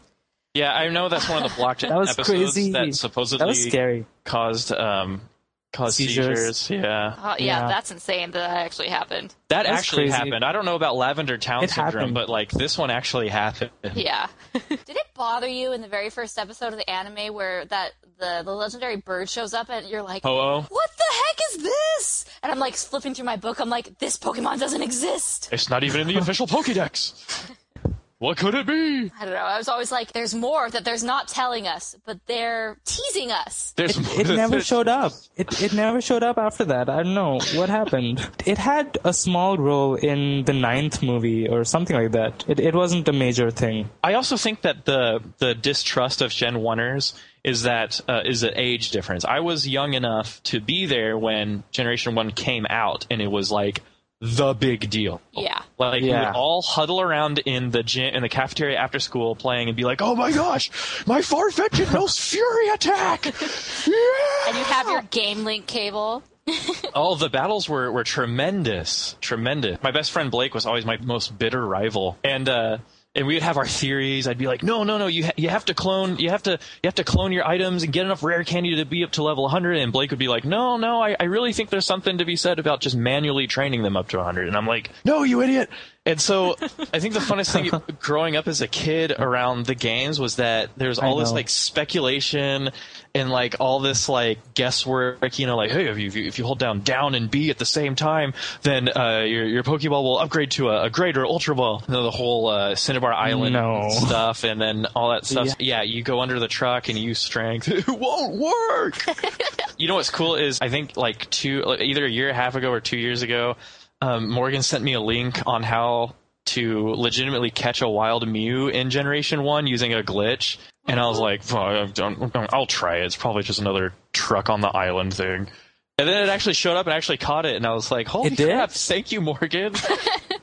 Yeah, I know that's one of the blocked That was episodes crazy. that supposedly That was scary. caused um, caused seizures. Seizures. Yeah, Oh, yeah, Yeah. that's insane that that actually happened. that That's actually crazy. happened. I don't know about Lavender Town It syndrome, happened. but like this one actually happened. Yeah. Did it bother you in the very first episode of the anime where that the, the legendary bird shows up and you're like, Ho-Oh. what the heck is this? And I'm like flipping through my book. I'm like, this Pokemon doesn't exist. It's not even in the official Pokédex. What could it be? I don't know. I was always like, there's more that there's not telling us, but they're teasing us. There's It never showed up. It it never showed up after that. I don't know what happened. It had a small role in the ninth movie or something like that. It it wasn't a major thing. I also think that the the distrust of Gen Oneers is that uh, is an age difference. I was young enough to be there when Generation One came out, and it was like the big deal. Yeah. Like we would all huddle around in the gym in the cafeteria after school playing and be like, "Oh my gosh, my Farfetch'd Most Fury attack!" Yeah! And you have your Game Link cable. Oh, the battles were, were tremendous, tremendous. My best friend Blake was always my most bitter rival, and uh, and we would have our theories. I'd be like, no, no, no, you ha- you have to clone, you have to you have to clone your items and get enough rare candy to be up to level 100. And Blake would be like, no, no, I, I really think there's something to be said about just manually training them up to 100. And I'm like, no, you idiot. And so I think the funnest thing growing up as a kid around the games was that there's all this like speculation and like all this like guesswork, you know, like, hey, if you, if you hold down down and B at the same time, then uh, your, your Pokeball will upgrade to a, a greater Ultra Ball. You know, the whole uh, Cinnabar Island No. stuff and then all that stuff. Yeah. you go under the truck and you use strength. it won't work. you know what's cool is I think like two, either a year and a half ago or two years ago, um, Morgan sent me a link on how to legitimately catch a wild Mew in Generation One using a glitch, and I was like, "Well, I don't- "I'll try it. It's probably just another truck on the island thing." And then it actually showed up and actually caught it, and I was like, "Holy It did? crap! Thank you, Morgan."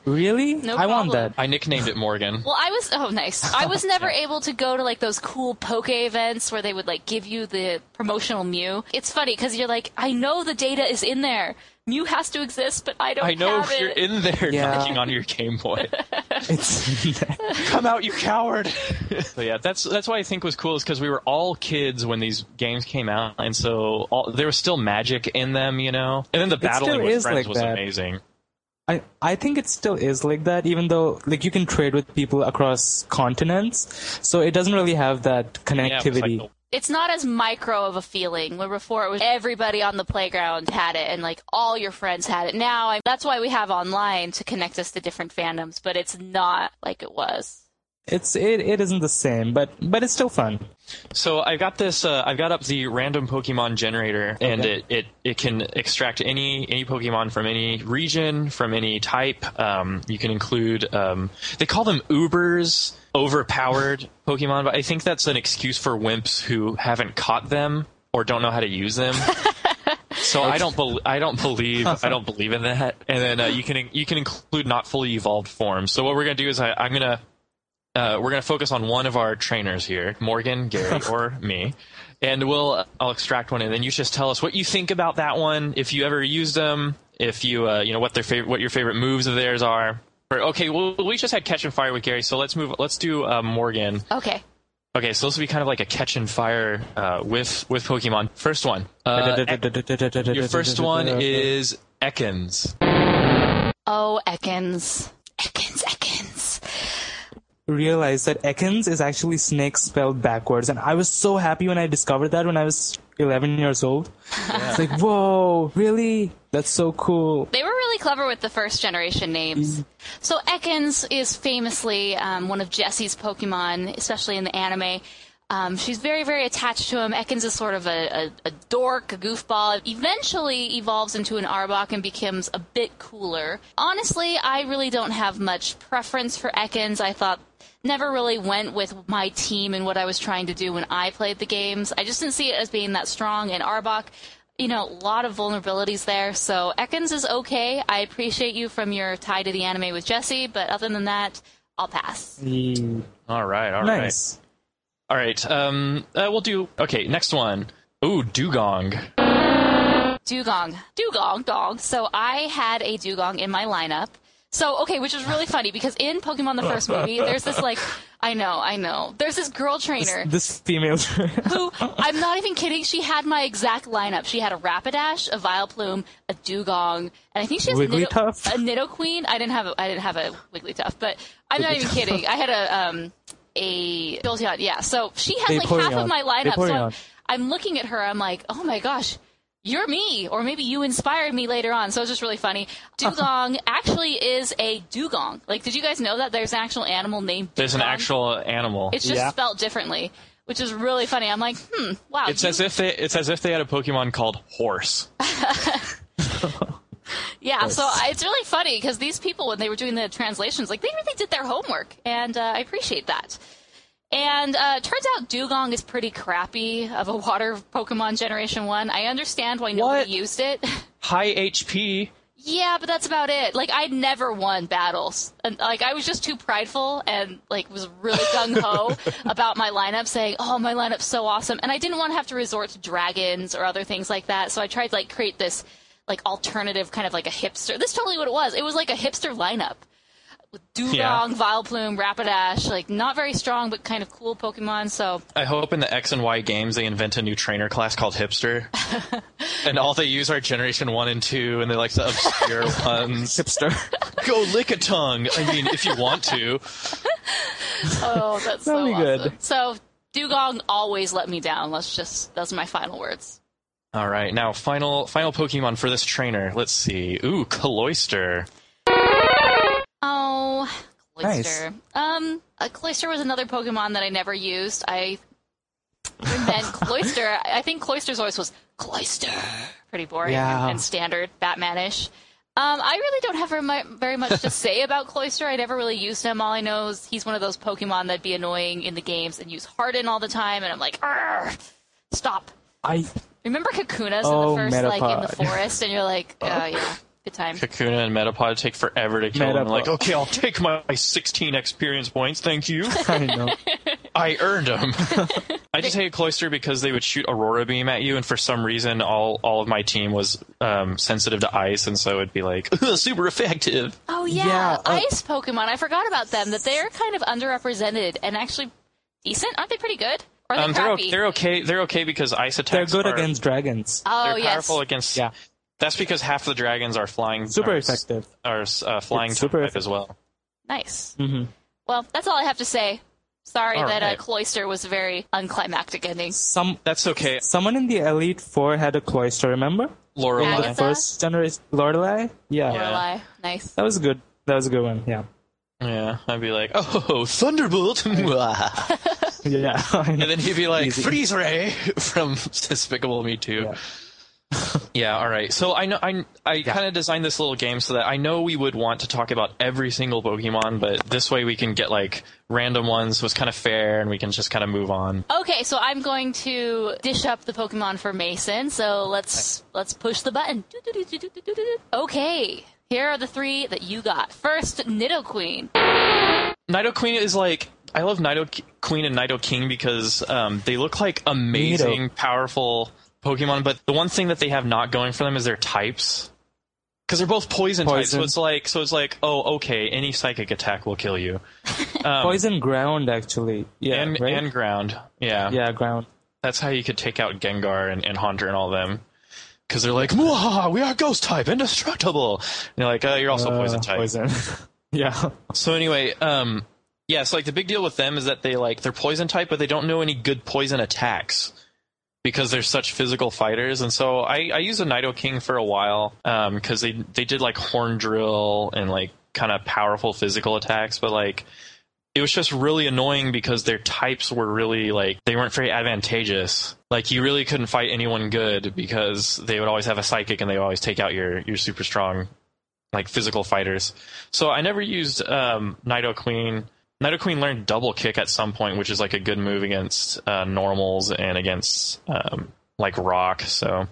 Really? No I want that. I nicknamed it Morgan. Well, I was oh nice. I was never able to go to like those cool poke events where they would like give you the promotional Mew. It's funny because you're like, I know the data is in there. Mew has to exist, but I don't. I know have you're it. in there Yeah. knocking on your Game Boy. It's Come out, you coward! so yeah, that's that's why I think was cool is because we were all kids when these games came out, and so all, there was still magic in them, you know. And then the battling with is friends like was that. amazing. I, I think it still is like that, even though like you can trade with people across continents, so it doesn't really have that Yeah, like connectivity. the- It's not as micro of a feeling. Where before it was everybody on the playground had it, and like all your friends had it. Now I, that's why we have online to connect us to different fandoms, but it's not like it was. It's it, it isn't the same, but but it's still fun. So I've got this. Uh, I've got up the random Pokemon generator, and Okay. it, it it can extract any any Pokemon from any region, from any type. Um, you can include. Um, they call them Ubers, overpowered Pokemon, but I think that's an excuse for wimps who haven't caught them or don't know how to use them. So I don't bel I don't believe I don't believe in that. And then uh, you can you can include not fully evolved forms. So what we're gonna do is I, I'm gonna uh, we're gonna focus on one of our trainers here, Morgan, Gary, or me, and we'll I'll extract one, and then you just tell us what you think about that one, if you ever used them, if you uh, you know what their favorite what your favorite moves of theirs are. Or, okay, well we just had catch and fire with Gary, so let's move. Let's do uh, Morgan. Okay. Okay, so this will be kind of like a catch and fire uh, with with Pokemon. First one. Uh, your first one is Ekans. Oh, Ekans. Ekans, Ekans. realize that Ekans is actually snake spelled backwards, and I was so happy when I discovered that when I was 11 years old. It's like, whoa, really? That's so cool. They were really clever with the first generation names. So Ekans is famously um, one of Jessie's Pokemon, especially in the anime. Um, she's very, very attached to him. Ekans is sort of a, a, a dork, a goofball. Eventually evolves into an Arbok and becomes a bit cooler. Honestly, I really don't have much preference for Ekans. I thought never really went with my team and what I was trying to do when I played the games. I just didn't see it as being that strong. And Arbok, you know, a lot of vulnerabilities there. So Ekans is okay. I appreciate you from your tie to the anime with Jessie, but other than that, I'll pass. Mm, All right, all right, nice. all right. Um, uh, we'll do. Okay, next one. Ooh, Dewgong. Dewgong. Dewgong, dog. So I had a Dewgong in my lineup. So, okay, which is really funny because in Pokemon the first movie, there's this like, I know, I know. There's this girl trainer This female. Trainer who, I'm not even kidding, she had my exact lineup. She had a Rapidash, a Vileplume, a Dewgong, and I think she has a, Nido- Wigglytuff? a Nidoqueen. I didn't have a, I didn't have a Wigglytuff, but I'm not even kidding. I had a, um, a Jolteon, yeah. So she has like half of my lineup. So I'm, I'm looking at her, I'm like, oh my gosh, you're me, or maybe you inspired me later on. So it's just really funny. Dewgong actually is a dugong. Like, did you guys know that there's an actual animal named? There's an actual animal. It's just Yeah. spelled differently, which is really funny. I'm like, hmm, wow. It's you- as if they it's as if they had a Pokemon called Horse. yeah. So it's really funny because these people, when they were doing the translations, like they really did their homework, and uh, I appreciate that. And uh, turns out Dewgong is pretty crappy of a water Pokemon Generation One. I understand why nobody What? used it. High HP. Yeah, but that's about it. Like I'd never won battles, and like I was just too prideful and like was really gung ho about my lineup, saying, "Oh, my lineup's so awesome," and I didn't want to have to resort to dragons or other things like that. So I tried to like create this like alternative kind of like a hipster. This is totally what it was. It was like a hipster lineup. Dewgong, Yeah. Vileplume, Rapidash, like not very strong but kind of cool Pokemon. So I hope in the X and Y games they invent a new trainer class called Hipster, and all they use are Generation One and Two, and they like the obscure ones. Hipster. Go lick a tongue. I mean, if you want to. oh, that's so be awesome. good. So Dewgong always let me down. Let's just those are my final words. All right, now final final Pokemon for this trainer. Let's see. Ooh, Cloyster. Oh, Nice. Um, uh, Cloyster was another Pokemon that I never used. I and then Cloyster. I think Cloyster's voice was Cloyster. Pretty boring Yeah. and, and standard Batmanish. Um, I really don't have very much to say about Cloyster. I never really used him. All I know is he's one of those Pokemon that'd be annoying in the games and use Harden all the time, and I'm like, "Argh, stop. I Remember Kakunas Oh, in the first, like in the forest, and you're like, oh yeah, good time. Kakuna and Metapod take forever to kill. them. Metapod. like, okay, I'll take my 16 experience points. Thank you. I know. I earned them. I just hated Cloyster because they would shoot Aurora Beam at you, and for some reason, all all of my team was um, sensitive to ice, and so it'd be like super effective. Oh yeah, Yeah, uh, ice Pokemon. I forgot about them. That they're kind of underrepresented and actually decent. Aren't they pretty good? Or are they Um, they're, crappy? o- they're okay. They're okay because ice attacks. They're good are, against dragons. oh They're yes. powerful against. Yeah. That's because half the dragons are flying. Super are, effective. Are uh, flying It's super type as well. Nice. Mhm. Well, that's all I have to say. Sorry All that right. uh, Cloyster was a very unclimactic ending. Some That's okay. someone in the Elite Four had a Cloyster. Remember? Lorelei. Agatha? First generation Lorelei. Yeah. Yeah. Lorelei. Nice. That was good. That was a good one. Yeah. Yeah, I'd be like, oh, Thunderbolt. Yeah. And then he'd be like, Easy. "Freeze Ray" from Despicable Me Too. Yeah. Yeah. All right. So I know I I kind of designed this little game so that I know we would want to talk about every single Pokemon, but this way we can get like random ones. So it's kind of fair, and we can just kind of move on. Okay, so I'm going to dish up the Pokemon for Mason. So let's let's push the button. Okay, here are the three that you got. First, Nidoqueen. Nidoqueen is like I love Nidoqueen and Nidoking because um, they look like amazing, powerful Pokemon. But the one thing that they have not going for them is their types. Because they're both poison, types, so it's like, so it's like, oh, okay, any psychic attack will kill you. Um, Poison ground actually. Yeah. and right? and ground. Yeah, yeah, ground. that's how you could take out Gengar and, and Haunter and all them. Because they're like, Mwahaha, we are ghost type, indestructible. And you're like, oh, you're also Uh, poison type. Poison. yeah. So anyway, um, yeah, so like the big deal with them is that they like they're poison type, but they don't know any good poison attacks because they're such physical fighters. And so I, I used a Nidoking for a while because they they did like horn drill and like kind of powerful physical attacks, but like it was just really annoying because their types were really like they weren't very advantageous. Like you really couldn't fight anyone good because they would always have a psychic and they would always take out your your super strong like physical fighters. So I never used um, Nidoqueen. Nidoqueen learned double kick at some point, which is like a good move against uh, normals and against um, like rock. So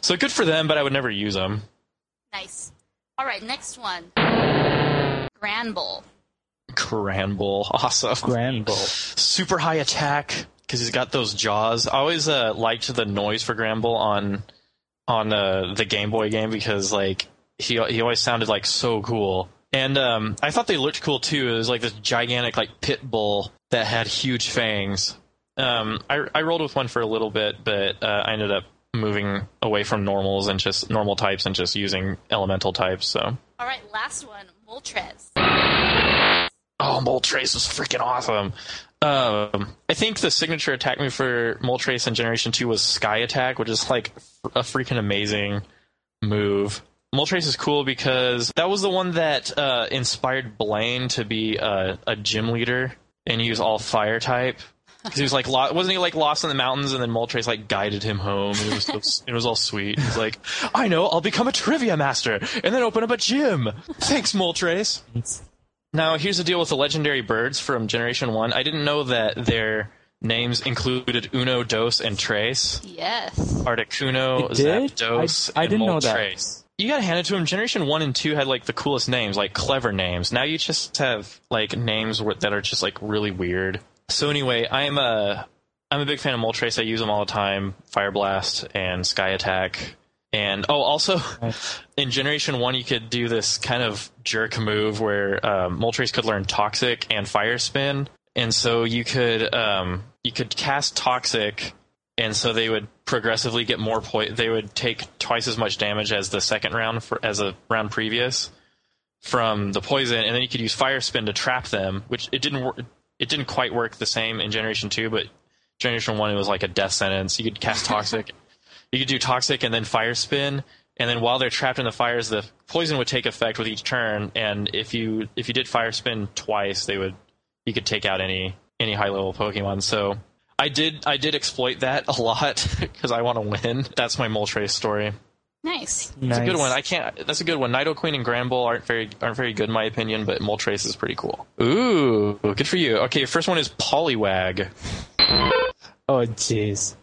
so good for them, but I would never use them. Nice. All right, next one. Granbull. Granbull, awesome. Granbull. super high attack because he's got those jaws. I always uh, liked the noise for Granbull on on uh, the Game Boy game because like he he always sounded like so cool. And um, I thought they looked cool too. It was like this gigantic like pit bull that had huge fangs. Um, I I rolled with one for a little bit, but uh, I ended up moving away from normals and just normal types and just using elemental types. So All right, last one. Moltres. Oh, Moltres was freaking awesome. Um, I think the signature attack move for Moltres in Generation 2 was Sky Attack, which is like a freaking amazing move. Moltres is cool because that was the one that uh, inspired Blaine to be a, a gym leader and use all fire type. Because he was like, lo- wasn't he like lost in the mountains, and then Moltres like guided him home. And it was so, it was all sweet. He's like, I know, I'll become a trivia master, and then open up a gym. Thanks, Moltres. Now, here's the deal with the legendary birds from Generation 1. I didn't know that their names included Uno, Dos, and Tres. Yes. Articuno, It did? Zapdos, I- I and didn't know that. You gotta hand it to them. Generation 1 and 2 had, like, the coolest names, like, clever names. Now you just have, like, names that are just, like, really weird. So anyway, I'm a, I'm a big fan of Moltres. I use them all the time. Fire Blast and Sky Attack. And oh, also in Generation One, you could do this kind of jerk move where um, Moltres could learn Toxic and Fire Spin, and so you could um, you could cast Toxic, and so they would progressively get more point. They would take twice as much damage as the second round for as a round previous from the poison, and then you could use Fire Spin to trap them, which it didn't work. It didn't quite work the same in Generation Two, but Generation One it was like a death sentence. You could cast Toxic. you could do toxic and then fire spin and then while they're trapped in the fires the poison would take effect with each turn and if you if you did fire spin twice they would you could take out any any high level pokemon so i did i did exploit that a lot because i want to win that's my moltres story Nice. it's a good one i can't that's a good one nido queen and granbull aren't very aren't very good in my opinion but moltres is pretty cool ooh good for you okay first one is poliwag Oh, jeez.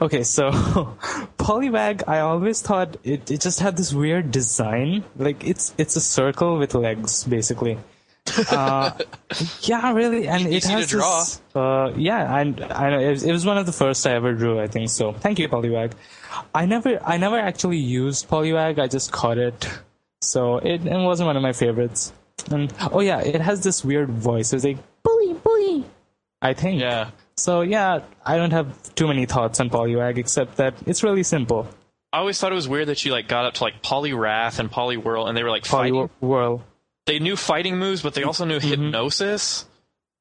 Okay, so Poliwag, I always thought it, it just had this weird design. Like it's it's a circle with legs, basically. Uh, yeah, really, and it Easy to has draw. this. Uh, yeah, and I know it was, it was one of the first I ever drew. I think so. Thank you, Poliwag. I never I never actually used Poliwag. I just caught it, so it, it wasn't one of my favorites. And oh yeah, it has this weird voice. It's like bully bully. I think. yeah So yeah, I don't have too many thoughts on Poliwag except that it's really simple. I always thought it was weird that you like got up to like Poliwrath and Poliwhirl, and they were like fighting. Poliwhirl. They knew fighting moves, but they also knew hypnosis.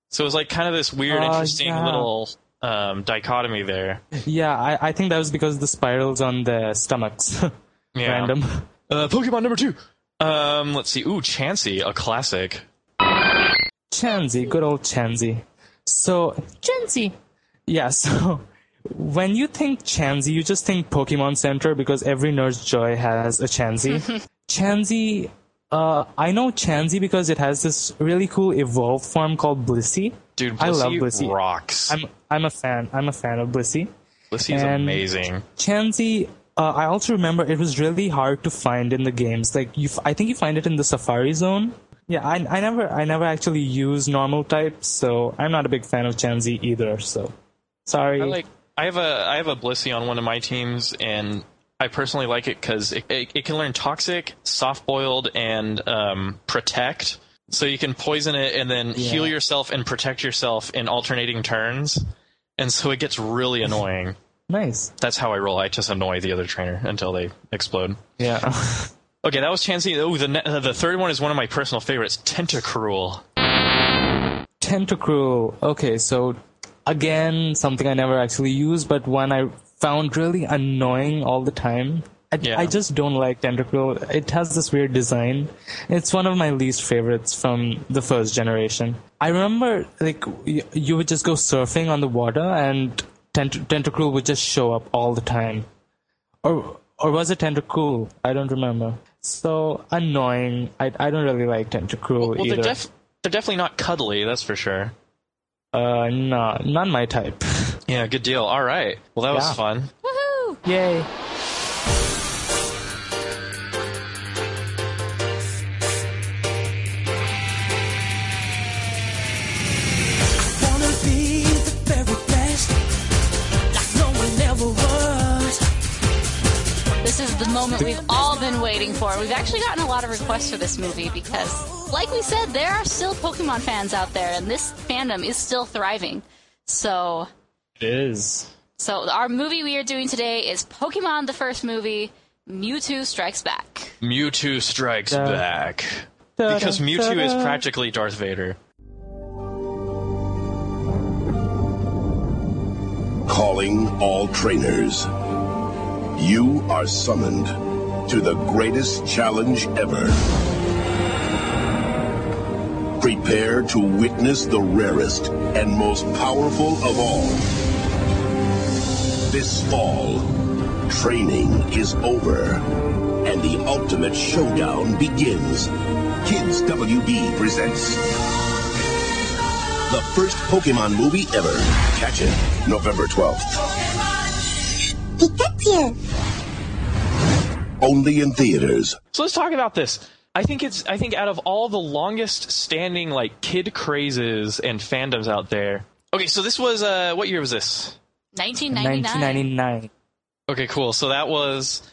So it was like kind of this weird, Uh, interesting yeah. little um, dichotomy there. Yeah, I, I think that was because of the spirals on the stomachs. Yeah. Random. Uh, Pokemon number two. Um, let's see. Ooh, Chansey, a classic. Chansey, good old Chansey. So Chansey. Yeah, so when you think Chansey, you just think Pokemon Center because every Nurse Joy has a Chansey. Chansey, uh, I know Chansey because it has this really cool evolved form called Blissey. Dude, I love Blissey Blissey. rocks. I'm I'm a fan. I'm a fan of Blissey. Blissey is and- amazing. Chansey, uh, I also remember it was really hard to find in the games. Like you, f- I think you find it in the Safari Zone. Yeah, I, I never, I never actually use normal types, so I'm not a big fan of Chansey either. So, sorry. I like. I have a I have a Blissey on one of my teams, and I personally like it because it, it, it can learn Toxic, Soft Boiled, and um, Protect. So you can poison it and then heal yourself and protect yourself in alternating turns, and so it gets really annoying. nice. That's how I roll. I just annoy the other trainer until they explode. Yeah. Okay, that was Chansey. Oh, the uh, the third one is one of my personal favorites, Tentacruel. Tentacruel. Okay, so again, something I never actually used, but when I found really annoying all the time. I, Yeah. I just don't like Tentacruel. It has this weird design. It's one of my least favorites from the first generation. I remember, like, y- you would just go surfing on the water and Tent- Tentacruel would just show up all the time. Or, or was it Tentacruel? I don't remember. So annoying. I, I don't really like Tentacruel Well, either. they're def- they're definitely not cuddly, that's for sure. Uh, no, not my type. Yeah, good deal. All right. Well, that was fun. Woohoo! Yay. Wanna be the very best, like no one ever was. This is the moment we've all been waiting for. We've actually gotten a lot of requests for this movie because, like we said, there are still Pokemon fans out there, and this fandom is still thriving. So, It is. so our movie we are doing today is Pokemon: The First Movie, Mewtwo Strikes Back. Mewtwo strikes Da- back. Da- Because da- Mewtwo is da- practically Darth Vader. Calling all trainers. You are summoned to the greatest challenge ever. Prepare to witness the rarest and most powerful of all. This fall, training is over and the ultimate showdown begins. Kids WB presents the first Pokemon movie ever. Catch it November 12th. Pikachu. Only in theaters. So let's talk about this. I think it's I think out of all the longest standing like kid crazes and fandoms out there. Okay, so this was uh what year was this? 1999. 1999. Okay, cool. So that was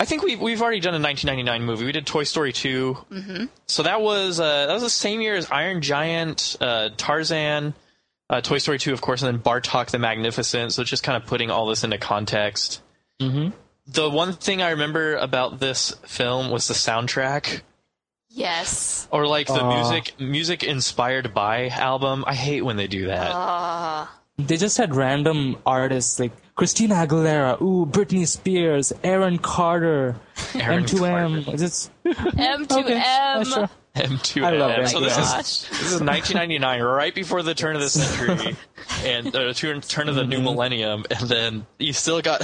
I I think we we've already done a 1999 movie. We did Toy Story 2. Mm-hmm. So that was uh, that was the same year as Iron Giant, uh, Tarzan, uh, Toy Story 2, of course, and then Bartok the Magnificent. So it's just kind of putting all this into context. Mm-hmm. The one thing I remember about this film was the soundtrack. Yes. Or like the Aw. music music inspired by album. I hate when they do that. They just had random artists like Christina Aguilera, ooh, Britney Spears, Aaron Carter, Aaron M2M. It's just- M2M. Okay, yeah, sure. M2M. I love it, So this yeah. is Gosh. this is 1999, right before the turn of the century, and uh, turn turn of the new millennium, and then you still got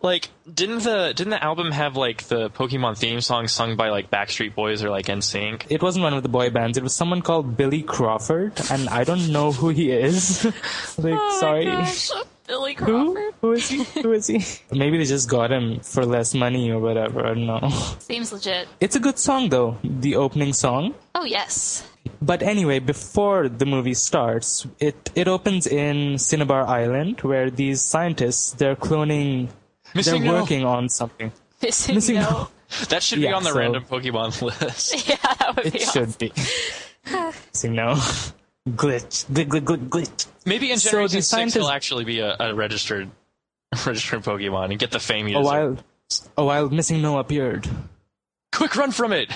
like didn't the didn't the album have like the Pokemon theme song sung by like Backstreet Boys or like NSYNC? It wasn't one of the boy bands. It was someone called Billy Crawford, and I don't know who he is. like, Oh my sorry. Gosh, Billy Who? Crawford. Who is he? Who is he? Maybe they just got him for less money or whatever. I don't know. Seems legit. It's a good song though, the opening song. Oh yes. But anyway, before the movie starts, it it opens in Cinnabar Island, where these scientists they're cloning, Missing they're no. working on something. Missing, Missing no. no. That should be on the so- random Pokemon list. Yeah, that would It be awesome. should be. Missing no. Glitch, glitch, glitch, glitch, glitch. Maybe in So Generation the Six scientists- he'll actually be a, a registered registered Pokemon and get the fame he A deserves. while, a while, missing no appeared. Quick, run from it!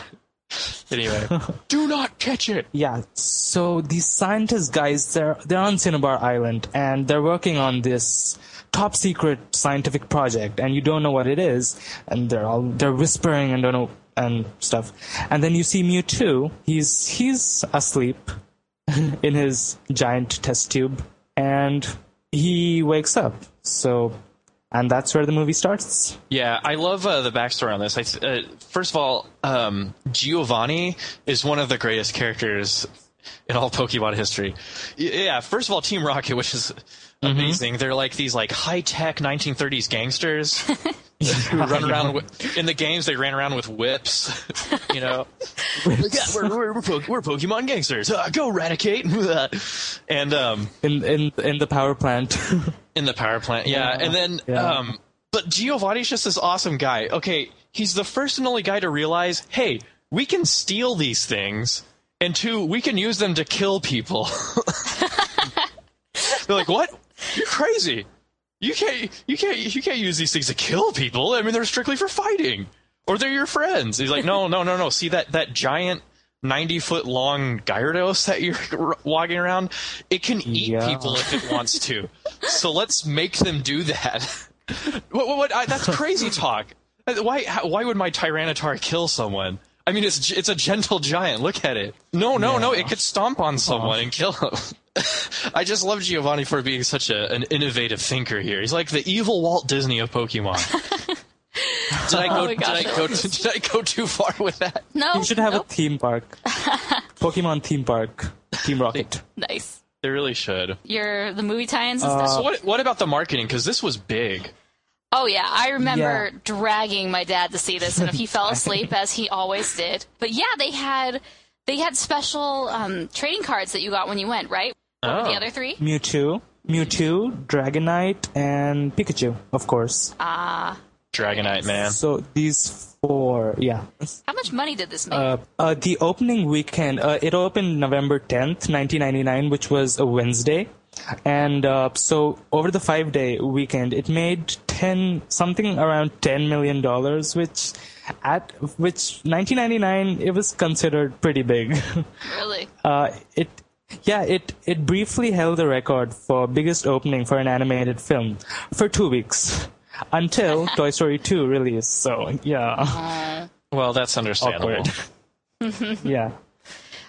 Anyway, do not catch it. Yeah. So these scientist guys, they're they're on Cinnabar Island and they're working on this top secret scientific project, and you don't know what it is, and they're all they're whispering and don't know and stuff. And then you see Mewtwo. He's he's asleep in his giant test tube, and he wakes up. So. And that's where the movie starts. Yeah, I love uh, the backstory on this. I uh, first of all, um, Giovanni is one of the greatest characters in all Pokemon history. Yeah, first of all, Team Rocket, which is amazing. They're like these like high tech 1930s gangsters who run around with, in the games. They ran around with whips, you know. yeah, we're we're, we're, po- we're Pokemon gangsters. Uh, go eradicate! and um, In in in the power plant. in the power plant. Yeah, and then Yeah. um but Giovanni's just this awesome guy. Okay, he's the first and only guy to realize, hey, we can steal these things, and two, we can use them to kill people. They're like, what? You're crazy. You can't you can't you can't use these things to kill people. I mean, they're strictly for fighting. Or they're your friends. He's like, no, no, no, no. See that that giant 90 foot long Gyarados that you're walking around? It can eat Yeah. people if it wants to. so let's make them do that. what, what, what, I, that's crazy talk. Uh, Why, how, why would my Tyranitar kill someone? I mean, it's it's a gentle giant. Look at it. No, no, no. It could stomp on someone and kill him. I just love Giovanni for being such a, an innovative thinker here. He's like the evil Walt Disney of Pokemon. did I go? Oh my did I I go? love Did I go too far with that? No. You should have nope. a theme park. Pokemon theme park. Team Rocket. Nice. They really should. Your the movie tie-ins and Uh, stuff. So what? What about the marketing? Because this was big. Oh yeah, I remember Yeah. dragging my dad to see this, and if he fell asleep as he always did. But yeah, they had they had special um, trading cards that you got when you went, right? What were the Oh. other three? Mewtwo, Mewtwo, Dragonite, and Pikachu, of course. Ah, Dragonite, man. So these four, yeah. how much money did this make? Uh, uh, the opening weekend, uh, it opened November 10th, 1999, which was a Wednesday. And uh, so over the five day weekend, it made 10, something around $10 million, which at which 1999, it was considered pretty big. really? Uh, it, yeah, it it briefly held the record for biggest opening for an animated film for two weeks until Toy Story 2 released. So yeah, Well, that's understandable. awkward. yeah.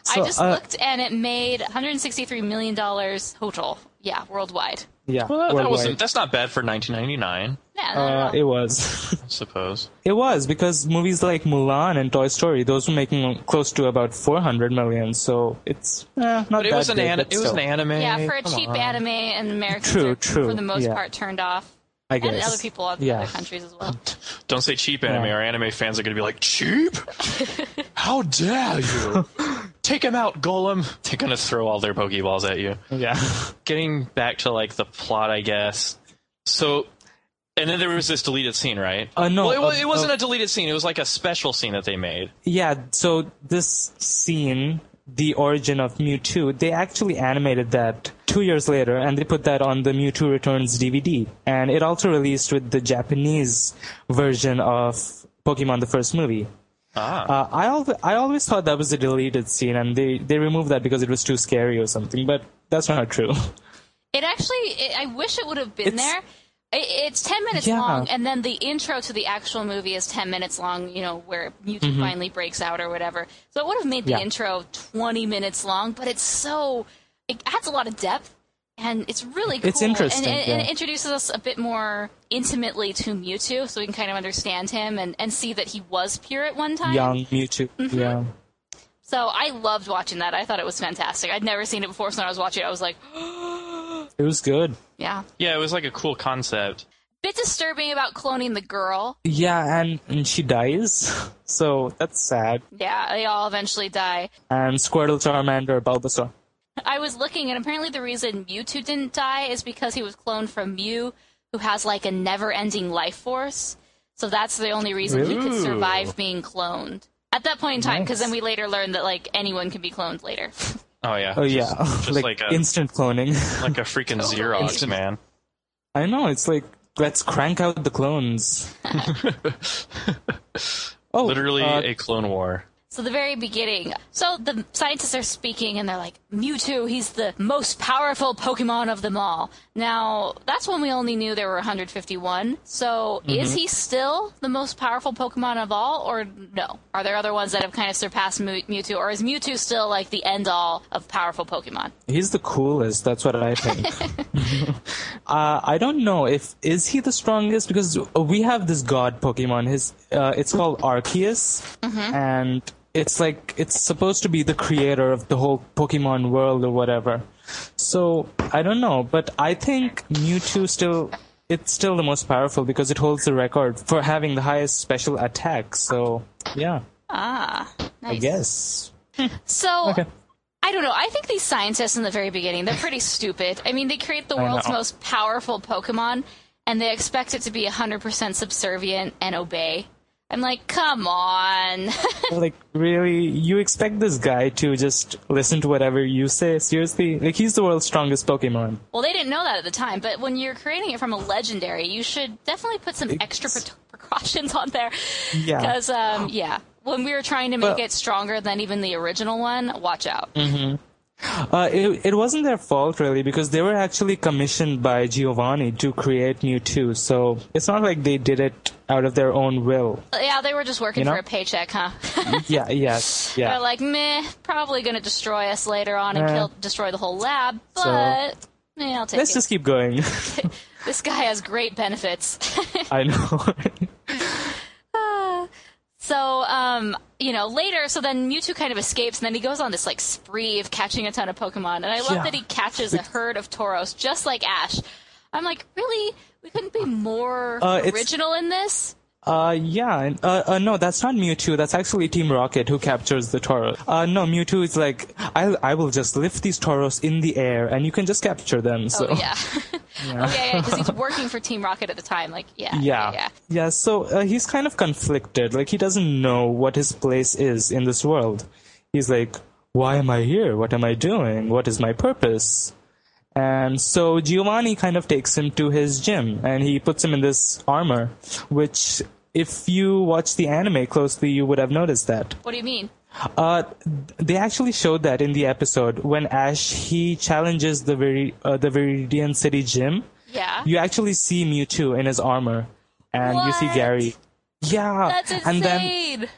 I just uh, looked, and it made 163 million dollars total. Yeah, worldwide. Yeah, Well, that, that wasn't. That's not bad for 1999, Yeah, no, Uh, no, no. it was. I suppose. it was because movies like Mulan and Toy Story, those were making close to about 400 million. So it's eh, not But it that was an big, an, but it was an anime. yeah, for a Come cheap on. anime, and Americans True, are, true, for the most yeah. part turned off, I guess. and other people in yeah. other countries as well. Don't say cheap anime, Yeah. or anime fans are going to be like, cheap? How dare you? Take him out, Golem. They're going to throw all their Pokeballs at you. Yeah. Getting back to like the plot, I guess. So And then there was this deleted scene, right? Uh, no, Well, it, uh, it wasn't uh, a deleted scene. It was like a special scene that they made. Yeah, so this scene, the origin of Mewtwo, they actually animated that two years later and they put that on the Mewtwo Returns DVD. And it also released with the Japanese version of Pokemon the first movie. Ah. Uh, I, al- I always thought that was a deleted scene and they, they removed that because it was too scary or something, but that's not true. It actually, it, I wish it would have been It's- there. It, it's 10 minutes Yeah. long, and then the intro to the actual movie is 10 minutes long, you know, where Mewtwo finally breaks out or whatever. So it would have made the Mm-hmm. Yeah. intro 20 minutes long, but it's so, it adds a lot of depth. And it's really cool. It's interesting, And, and, and it introduces us a bit more intimately to Mewtwo, so we can kind of understand him and, and see that he was pure at one time. Young Mewtwo. Mm-hmm. Yeah. So I loved watching that. I thought it was fantastic. I'd never seen it before, so when I was watching it, I was like, It was good. yeah. Yeah, it was like a cool concept. Bit disturbing about cloning the girl. Yeah, and, and she dies. So that's sad. Yeah, they all eventually die. And Squirtle, Charmander, Bulbasaur. I was looking, and apparently the reason Mewtwo didn't die is because he was cloned from Mew, who has like a never-ending life force. So that's the only reason he could survive being cloned at that point in time. Because Nice. then we later learned that like anyone can be cloned later. Oh yeah. Oh Just- yeah, Just, like, like, a instant cloning. like a freaking Xerox, Instant- man. I know it's like let's crank out the clones. oh, Literally uh, a clone war. So the very beginning. So the scientists are speaking and they're like, Mewtwo, he's the most powerful Pokemon of them all. Now, that's when we only knew there were 151. So is he still the most powerful Pokemon of all or no? Are there other ones that have kind of surpassed Mew- Mewtwo or is Mewtwo still like the end all of powerful Pokemon? he's the coolest. That's what I think. uh, I don't know if is he the strongest because we have this god Pokemon. His uh, it's called Arceus, and it's like it's supposed to be the creator of the whole Pokemon world or whatever. So I don't know, but I think Mewtwo still it's still the most powerful because it holds the record for having the highest special attack. So yeah, Ah, nice. I guess. So Okay. I don't know. I think these scientists in the very beginning, they're pretty stupid. I mean, they create the world's most powerful Pokemon and they expect it to be 100% subservient and obey. I'm like, come on. like really you expect this guy to just listen to whatever you say seriously like he's the world's strongest pokemon well, they didn't know that at the time, but when you're creating it from a legendary, you should definitely put some extra pre- precautions on there. Yeah. Because, um, yeah, when we were trying to make But- it stronger than even the original one, watch out. Uh, it, it wasn't their fault really because they were actually commissioned by giovanni to create mewtwo so it's not like they did it out of their own will Yeah, they were just working You know? for a paycheck, huh? yeah yes They're like, meh, probably going to destroy us later on and Yeah. kill, destroy the whole lab, but So- eh, I'll take let's it. just keep going This guy has great benefits. i know so, um, you know, later, so then Mewtwo kind of escapes, and then he goes on this like spree of catching a ton of Pokemon, and I love Yeah. that he catches a herd of Tauros just like Ash. I'm like, really? We couldn't be more Uh, original in this? Uh, yeah, uh, uh, no, that's not Mewtwo. That's actually Team Rocket who captures the Tauros. Uh, no, Mewtwo is like, I, I will just lift these Tauros in the air, and you can just capture them. So. Oh yeah, oh yeah, yeah, because he's working for Team Rocket at the time. Like, yeah, Yeah. yeah. Yeah, so uh, he's kind of conflicted. Like, he doesn't know what his place is in this world. He's like, why am I here? What am I doing? What is my purpose? And so Giovanni kind of takes him to his gym and he puts him in this armor, which, if you watch the anime closely, you would have noticed that. What do you mean? Uh, they actually showed that in the episode when Ash he challenges the Viri- uh, the Viridian City gym. Yeah, You actually see Mewtwo in his armor, and you see Gary. Yeah, that's insane. and then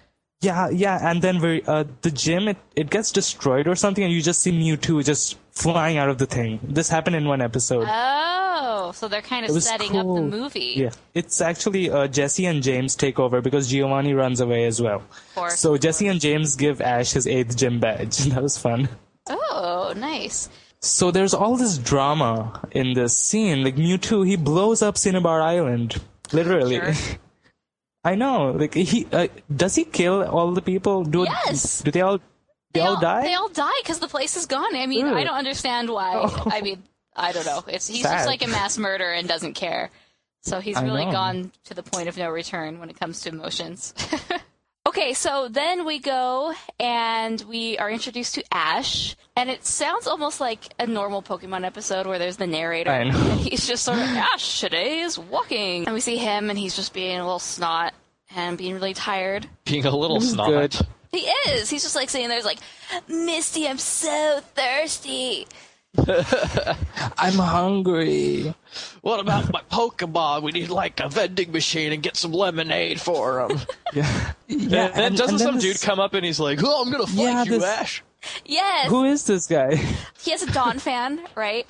yeah, yeah, and then very, uh, the gym it, it gets destroyed or something, and you just see Mewtwo just flying out of the thing. This happened in one episode. oh, so they're kind of setting up the movie. Yeah, it's actually uh, Jessie and James take over because Giovanni runs away as well. course. So Jessie and James give Ash his eighth gym badge. that was fun. Oh, nice. So there's all this drama in this scene. Like Mewtwo, he blows up Cinnabar Island, literally. Sure. I know. Like he uh, does he kill all the people? Do Yes. Do they all? They, all, die. They all die because the place is gone. I mean, Really? I don't understand why. Oh. I mean, I don't know. It's he's Sad. just like a mass murderer and doesn't care. So he's really gone to the point of no return when it comes to emotions. okay, so then we go and we are introduced to Ash, and it sounds almost like a normal Pokemon episode where there's the narrator. I know. And he's just sort of, Ash, today is walking. And we see him, and he's just being a little snot and being really tired. Being a little This snot. good. He is. He's just like sitting there, he's like, Misty, I'm so thirsty. I'm hungry. What about my Pokemon? We need like a vending machine and get some lemonade for them. Yeah. Yeah, and, then doesn't and some this- dude come up and he's like, "Oh, I'm gonna fight Yeah, you, this- Ash." Yes. Who is this guy? He has a Donphan, right?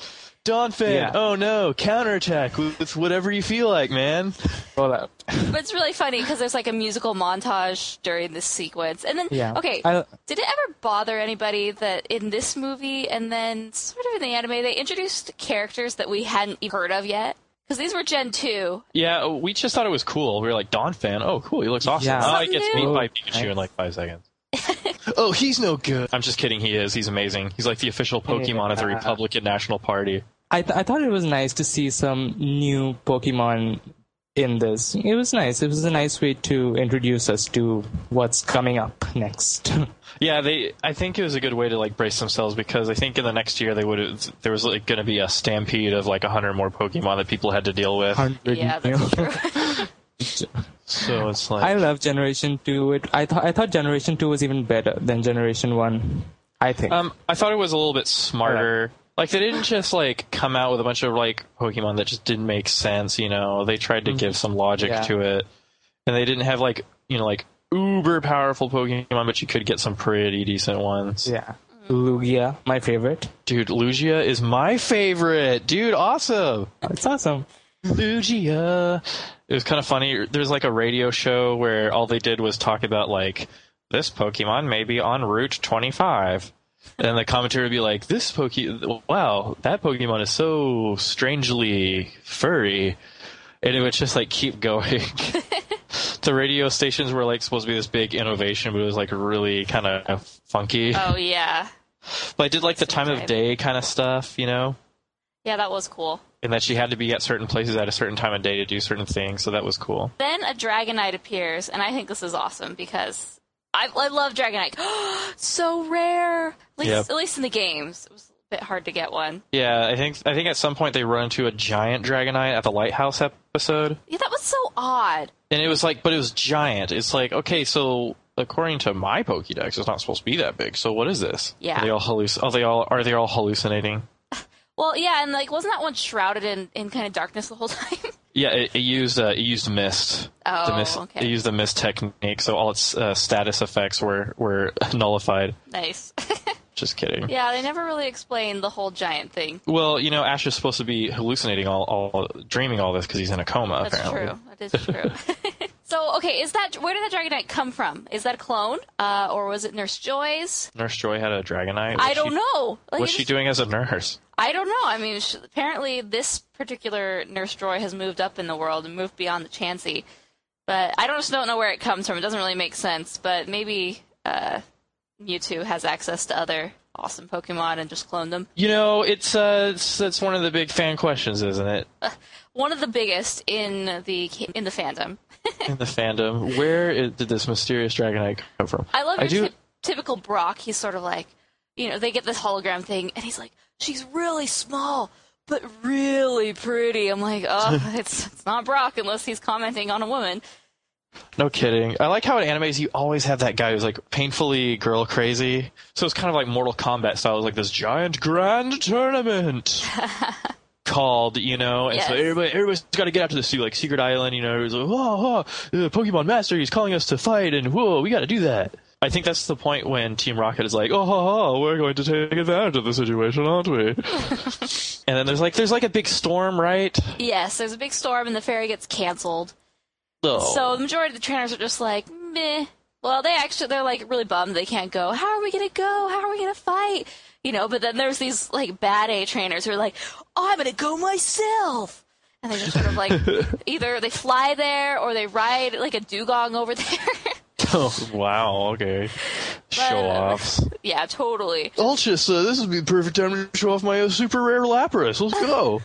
Donphan. Yeah. Oh no, counterattack with with whatever you feel like, man. Hold up. But it's really funny because there's like a musical montage during this sequence. And then, Yeah. okay, I- did it ever bother anybody that in this movie and then sort of in the anime, they introduced characters that we hadn't even heard of yet? Because these were Gen 2. Yeah, we just thought it was cool. We were like, Donphan. Oh, cool. He looks awesome. Yeah. Oh, he gets beat by Pikachu in like five seconds. oh, he's no good. I'm just kidding. He is. He's amazing. He's like the official Pokemon of the Republican National Party. I, th- I thought it was nice to see some new Pokemon in this. It was nice. It was a nice way to introduce us to what's coming up next. Yeah, they. I think it was a good way to like brace themselves because I think in the next year they would have. There was like going to be a stampede of like hundred more Pokemon that people had to deal with. 100 Yeah, that's true. So it's like I love Generation Two. It, I thought I thought Generation Two was even better than Generation One. I think. Um, I thought it was a little bit smarter. Like they didn't just like come out with a bunch of like Pokemon that just didn't make sense. You know, they tried to mm-hmm. give some logic Yeah. to it, and they didn't have like you know like uber powerful Pokemon, but you could get some pretty decent ones. yeah. Lugia, my favorite. Dude, Lugia is my favorite. Dude, awesome. Oh, it's awesome. Lugia. It was kind of funny. There's like a radio show where all they did was talk about like this Pokemon may be en route 25. And the commentator would be like, "This Poke, wow, that Pokemon is so strangely furry," and it would just like keep going. the radio stations were like supposed to be this big innovation, but it was like really kind of funky. oh, yeah. but I did like the time of day kind of stuff, you know, Yeah, that was cool. and that she had to be at certain places at a certain time of day to do certain things, so that was cool. Then a Dragonite appears, and I think this is awesome because I, I love Dragonite. so rare. At least, Yep. at least in the games. It was a bit hard to get one. Yeah, I think I think at some point they run into a giant Dragonite at the lighthouse episode, Yeah, that was so odd. and it was like, but it was giant. It's like, okay, so according to my Pokédex, it's not supposed to be that big. So what is this? Yeah. Are they all halluc- Are they all are they all hallucinating? Well, yeah, and like, wasn't that one shrouded in, in kind of darkness the whole time? Yeah, it, it used uh, it used mist. Oh, the mist, okay. It used the mist technique, so all its uh, status effects were were nullified. nice. Just kidding. yeah, they never really explained the whole giant thing. Well, you know, Ash is supposed to be hallucinating all, all dreaming all this because he's in a coma. That's apparently. true. That is true. So, okay, is that where did that Dragonite come from? Is that a clone, uh, or was it Nurse Joy's? Nurse Joy had a Dragonite. I don't she- know. Like, What's she just- doing as a nurse? I don't know. I mean, sh- apparently this particular Nurse Joy has moved up in the world and moved beyond the Chansey. But I don't just don't know where it comes from. It doesn't really make sense. But maybe uh, Mewtwo has access to other awesome Pokemon and just cloned them. You know, it's uh, it's, it's one of the big fan questions, isn't it? One of the biggest in the in the fandom. In the fandom, where did this mysterious Dragonite come from? I love I your do. ty- typical Brock. He's sort of like, you know, they get this hologram thing, and he's like, she's really small, but really pretty. I'm like, oh, it's it's not Brock unless he's commenting on a woman. No kidding. I like how in animes you always have that guy who's like painfully girl crazy. So it's kind of like Mortal Kombat style. It's like this giant grand tournament called, you know, and so everybody, everybody's got to get out to the sea, like Secret Island. You know, it's like, whoa, whoa, Pokemon Master, he's calling us to fight, and whoa, we got to do that. I think that's the point when Team Rocket is like, oh, ha, we're going to take advantage of the situation, aren't we? and then there's like, there's like a big storm, right? Yes, there's a big storm, and the ferry gets canceled. Oh. So the majority of the trainers are just like, meh. Well, they actually they're like really bummed they can't go. How are we gonna go? How are we gonna fight? You know. But then there's these like bad A trainers who are like, oh, I'm gonna go myself. And they just sort of like either they fly there or they ride like a Dewgong over there. Oh, wow, okay. Show offs. yeah, totally. Ulchus, uh, this would be the perfect time to show off my uh, super rare Lapras. Let's go.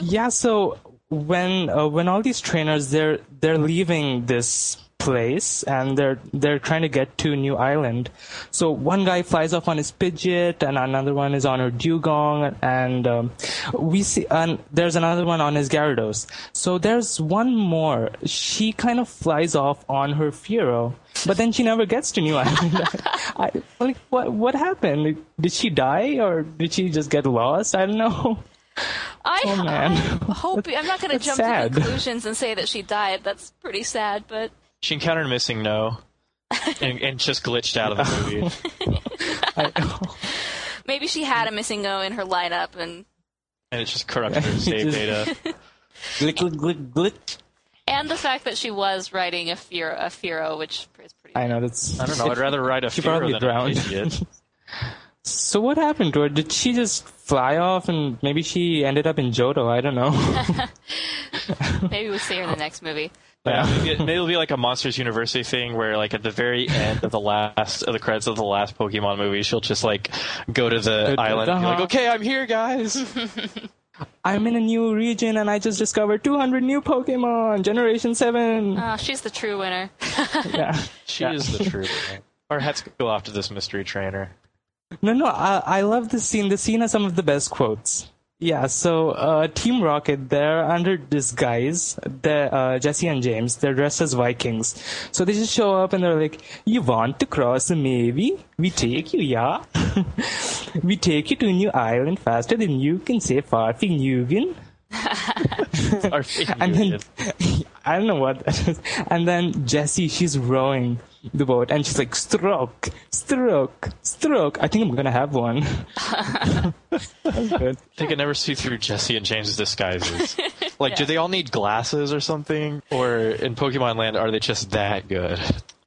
Yeah, so when uh, when all these trainers they're they're leaving this place and they're they're trying to get to New Island. So one guy flies off on his Pidgeot and another one is on her Dewgong and um, we see and there's another one on his Gyarados. So there's one more. She kind of flies off on her Fearow. But then she never gets to New Island. I, like, what what happened? Did she die or did she just get lost? I don't know. I, Oh. I hope I'm not going to jump sad. to conclusions and say that she died. That's pretty sad, but She encountered a Missing No, and, and just glitched out of the movie. I, maybe she had a missing O in her lineup, and and it just corrupted her save Just- data. glick, glick, glick, glick. and the fact that she was writing a Fearow, a Fearow which is pretty. I know that's. I don't know. I'd rather ride a She Fearow probably than drowned. an idiot. So what happened to her? Did she just fly off and maybe she ended up in Johto? I don't know. Maybe we'll see her in the next movie. Yeah, maybe, it- maybe it'll be like a Monsters University thing where, like, at the very end of the last of the credits of the last Pokemon movie, she'll just like go to the Uh, island and be like. "Okay, I'm here, guys." I'm in a new region and I just discovered 200 new Pokemon. Generation 7. Oh, she's the true winner. yeah. She is the true winner. Our heads go off to this mystery trainer. No, no, I, I love this scene. The scene has some of the best quotes. Yeah, so uh, Team Rocket, they're under disguise. They're, uh, Jessie and James, they're dressed as Vikings. So they just show up and they're like, You want to cross the Navy? We take you, yeah? we take you to a new island faster than you can say Farfing Yugen. And then. I don't know what that is. And then Jessie, she's rowing the boat and she's like, stroke, stroke, stroke. I think I'm gonna have one. That's good. they can never see through Jessie and James' disguises. Like, do they all need glasses or something? Or in Pokemon Land, are they just that good?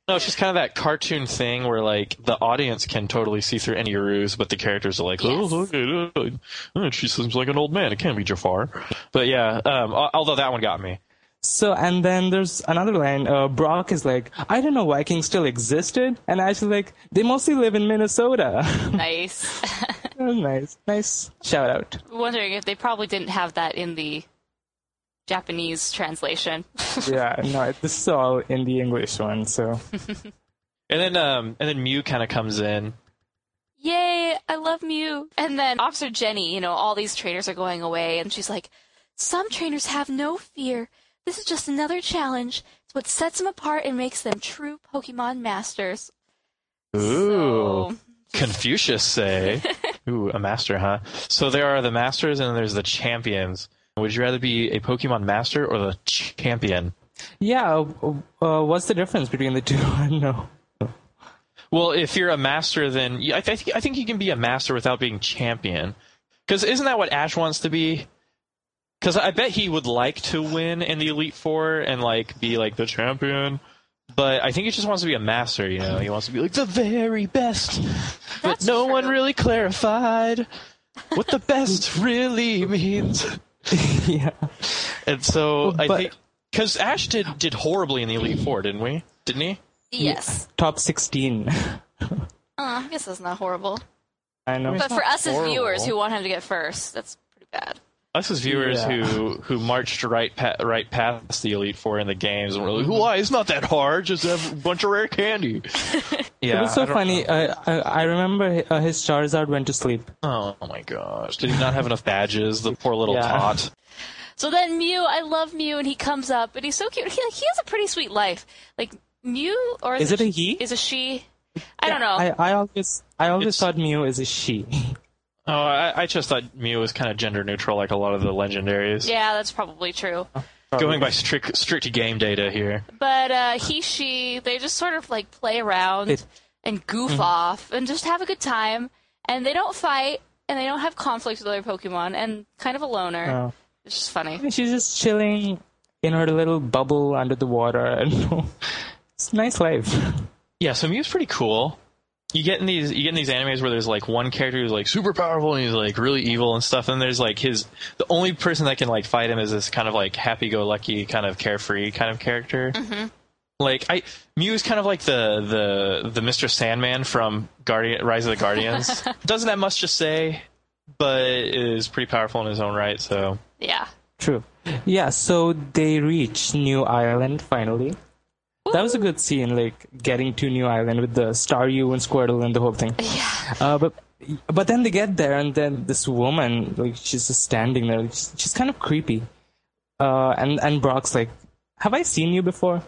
No, it's just kind of that cartoon thing where, like, the audience can totally see through any ruse, but the characters are like, Yes. oh, okay, uh, she seems like an old man. It can't be Jafar. But yeah, um, although that one got me. So, and then there's another line. Uh, Brock is like, I didn't know Vikings still existed. And Ash is like, they mostly live in Minnesota. nice. that was nice. Nice shout out. Wondering if they probably didn't have that in the Japanese translation. Yeah, no, this is all in the English one, so. And then, um, and then Mew kind of comes in. Yay, I love Mew. And then Officer Jenny, you know, all these trainers are going away, and she's like, Some trainers have no fear. This is just another challenge. It's what sets them apart and makes them true Pokemon masters. Ooh. So, Confucius say. Ooh, a master, huh? So there are the masters and then there's the champions. Would you rather be a Pokemon master or the champion? Yeah, uh, uh, what's the difference between the two? I don't know. Well, if you're a master, then I, th- I think I think you can be a master without being champion. Because isn't that what Ash wants to be? Because I bet he would like to win in the Elite Four and like be like the champion. But I think he just wants to be a master. You know, he wants to be like the very best. but no true. one really clarified what the best really means. yeah. And so I But- think because Ash did did horribly in the Elite Four, didn't we? Didn't he? yes. Top 16. Uh, I guess that's not horrible. I know. But for us as viewers who want him to get first, that's pretty bad. Us as viewers Yeah. who who marched right pa- right past the Elite Four in the games and were like, "Why? It's not that hard. Just have a bunch of rare candy." yeah, it was so don't funny. know. Uh, I, I remember uh, his Charizard went to sleep. Oh, my gosh! Did he not have enough badges? The poor little Yeah. tot. So then Mew, I love Mew, and he comes up, and he's so cute. He, he has a pretty sweet life. Like Mew, or Is it a he? Is a she? I don't know. I, I always I always It's- thought Mew is a she. Oh, I, I just thought Mew was kind of gender neutral, like a lot of the legendaries. yeah, that's probably true. Going by strict strict game data here. But uh, he, she, they just sort of like play around It- and goof Mm-hmm. off and just have a good time. And they don't fight, and they don't have conflict with other Pokemon, and kind of a loner. Oh. It's just funny. She's just chilling in her little bubble under the water, and it's a nice life. Yeah, so Mew's pretty cool. You get in these you get in these animes where there's like one character who's like super powerful and he's like really evil and stuff, and there's like his the only person that can like fight him is this kind of like happy go lucky kind of carefree kind of character. Mm-hmm. Like I Mew is kind of like the the the Mr. Sandman from Guardian Rise of the Guardians. Doesn't that much to say, but is pretty powerful in his own right. So Yeah. True. Yeah, so they reach New Island finally. That was a good scene, like getting to New Island with the Staryu and Squirtle and the whole thing. Yeah. Uh, but but then they get there, and then this woman, like she's just standing there. She's, she's kind of creepy. Uh, and and Brock's like, "Have I seen you before?"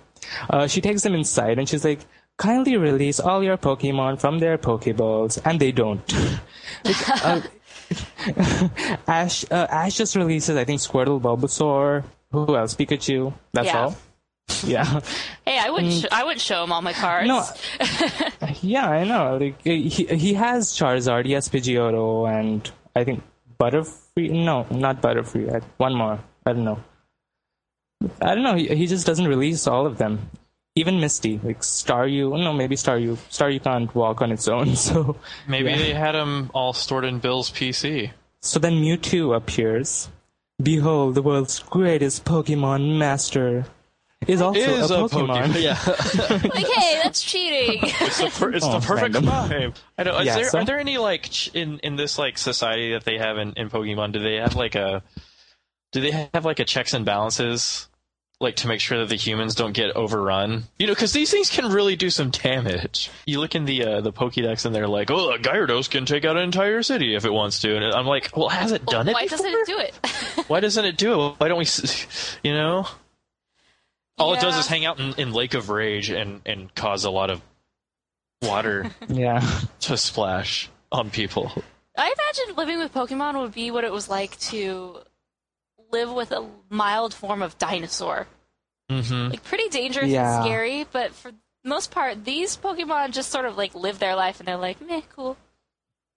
Uh, she takes them inside, and she's like, "Kindly release all your Pokemon from their Pokeballs," and they don't. Like, uh, Ash uh, Ash just releases, I think, Squirtle, Bulbasaur. Who else? Pikachu. That's Yeah. all. Yeah. Hey, I wouldn't. Mm. Sh- I wouldn't show him all my cards. No, yeah, I know. Like he he has Charizard, he has Pidgeotto, and I think Butterfree. No, not Butterfree. I- One more. I don't know. I don't know. He, he just doesn't release all of them. Even Misty, like Staryu. No, maybe Staryu. Staryu can't walk on its own. So Maybe Yeah. they had them all stored in Bill's PC. so then Mewtwo appears. Behold, the world's greatest Pokemon master is also Is a Pokemon. Yeah, like, hey, that's cheating. it's the, per- it's Oh, the perfect random. crime. I know. Is Yeah, there, so- Are there any like ch- in in this like society that they have in, in Pokemon? Do they have like a do they have like a checks and balances? Like to make sure that the humans don't get overrun, you know, because these things can really do some damage. You look in the uh, the Pokédex and they're like, "Oh, a Gyarados can take out an entire city if it wants to," and I'm like, "Well, has it done it? Why before? doesn't it do it? Why doesn't it do it? Why don't we, s- you know? All it does is hang out in, in Lake of Rage and, and cause a lot of water Yeah. to splash on people. I imagine living with Pokemon would be what it was like to live with a mild form of dinosaur. hmm Like pretty dangerous Yeah. and scary, but for the most part, these Pokemon just sort of like live their life and they're like, meh, cool.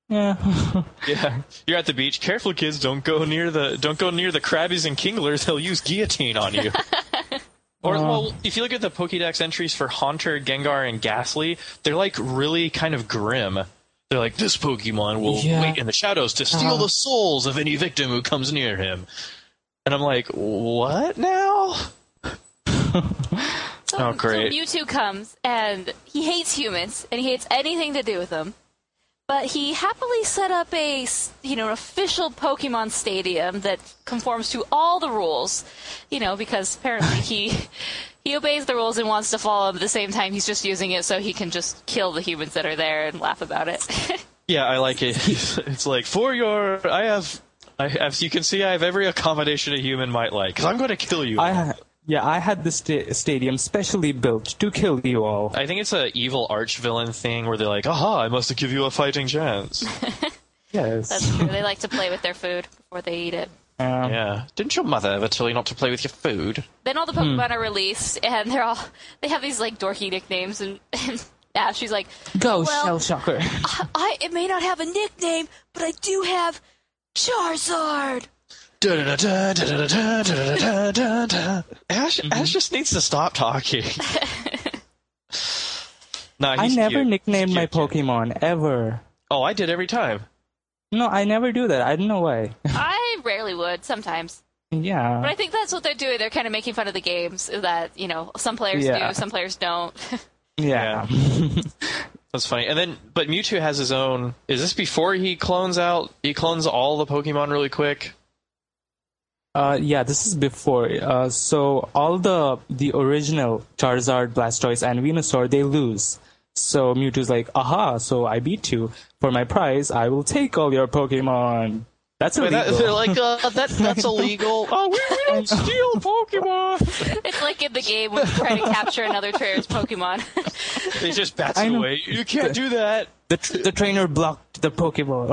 Yeah. Yeah, you're at the beach. Careful, kids! Don't go near the don't go near the Krabbies and Kinglers. They'll use guillotine on you. Or well, if you look at the Pokédex entries for Haunter, Gengar, and Gastly, they're like really kind of grim. They're like, this Pokemon will Yeah. wait in the shadows to steal Uh-huh. the souls of any victim who comes near him. And I'm like, what now? So, Oh, great. So Mewtwo comes and he hates humans and he hates anything to do with them. But he happily set up a, s- you know, an official Pokemon stadium that conforms to all the rules, you know, because apparently he he obeys the rules and wants to follow them at the same time. He's just using it so he can just kill the humans that are there and laugh about it. Yeah, I like it. it's like for your, I have, I, as you can see, I have every accommodation a human might like. Because I'm going to kill you. I all. ha- yeah, I had this sta- stadium specially built to kill you all. I think it's an evil arch villain thing where they're like, "Aha! I must give you a fighting chance." Yes. That's true. They like to play with their food before they eat it. Um, yeah. Didn't your mother ever tell you not to play with your food? Then all the Pokemon are released, and they're all they have these like dorky nicknames, and, and Ash, she's like, Go, Well- Shell Shocker. I it may not have a nickname, but I do have Charizard. Ash, Ash just needs to stop talking. nah, I never cute. nicknamed my. Pokemon ever. Oh, I did every time. No, I never do that. I don't know why. I rarely would, sometimes, Yeah. but. I think that's what they're doing. They're kind of making fun of the games that you know some players Yeah. do, some players don't. Yeah. That's funny. And then, but Mewtwo has his own. Is this before he clones out? He clones all the Pokemon really quick. Uh, yeah, this is before. Uh, so all the the original Charizard, Blastoise, and Venusaur they lose. So Mewtwo's like, aha! So I beat you. For my prize, I will take all your Pokemon. That's Wait, illegal. that, they're like, uh, that, that's illegal. Oh, we, we don't steal Pokemon. it's like in the game when you try to capture another trainer's Pokemon. They just bats I it away. You can't do that. the the trainer blocked the Pokeball.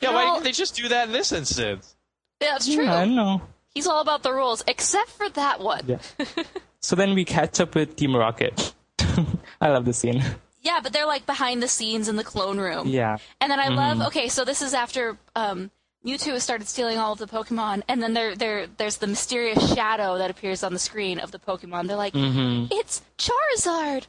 Yeah, why Well- didn't they just do that in this instance? That's true. I know. He's all about the rules, except for that one. Yeah. so then we catch up with Team Rocket. I love the scene. Yeah, but they're like behind the scenes in the clone room. Yeah. And then I love okay, so this is after um, Mewtwo has started stealing all of the Pokemon, and then there there there's the mysterious shadow that appears on the screen of the Pokemon. They're like, it's Charizard.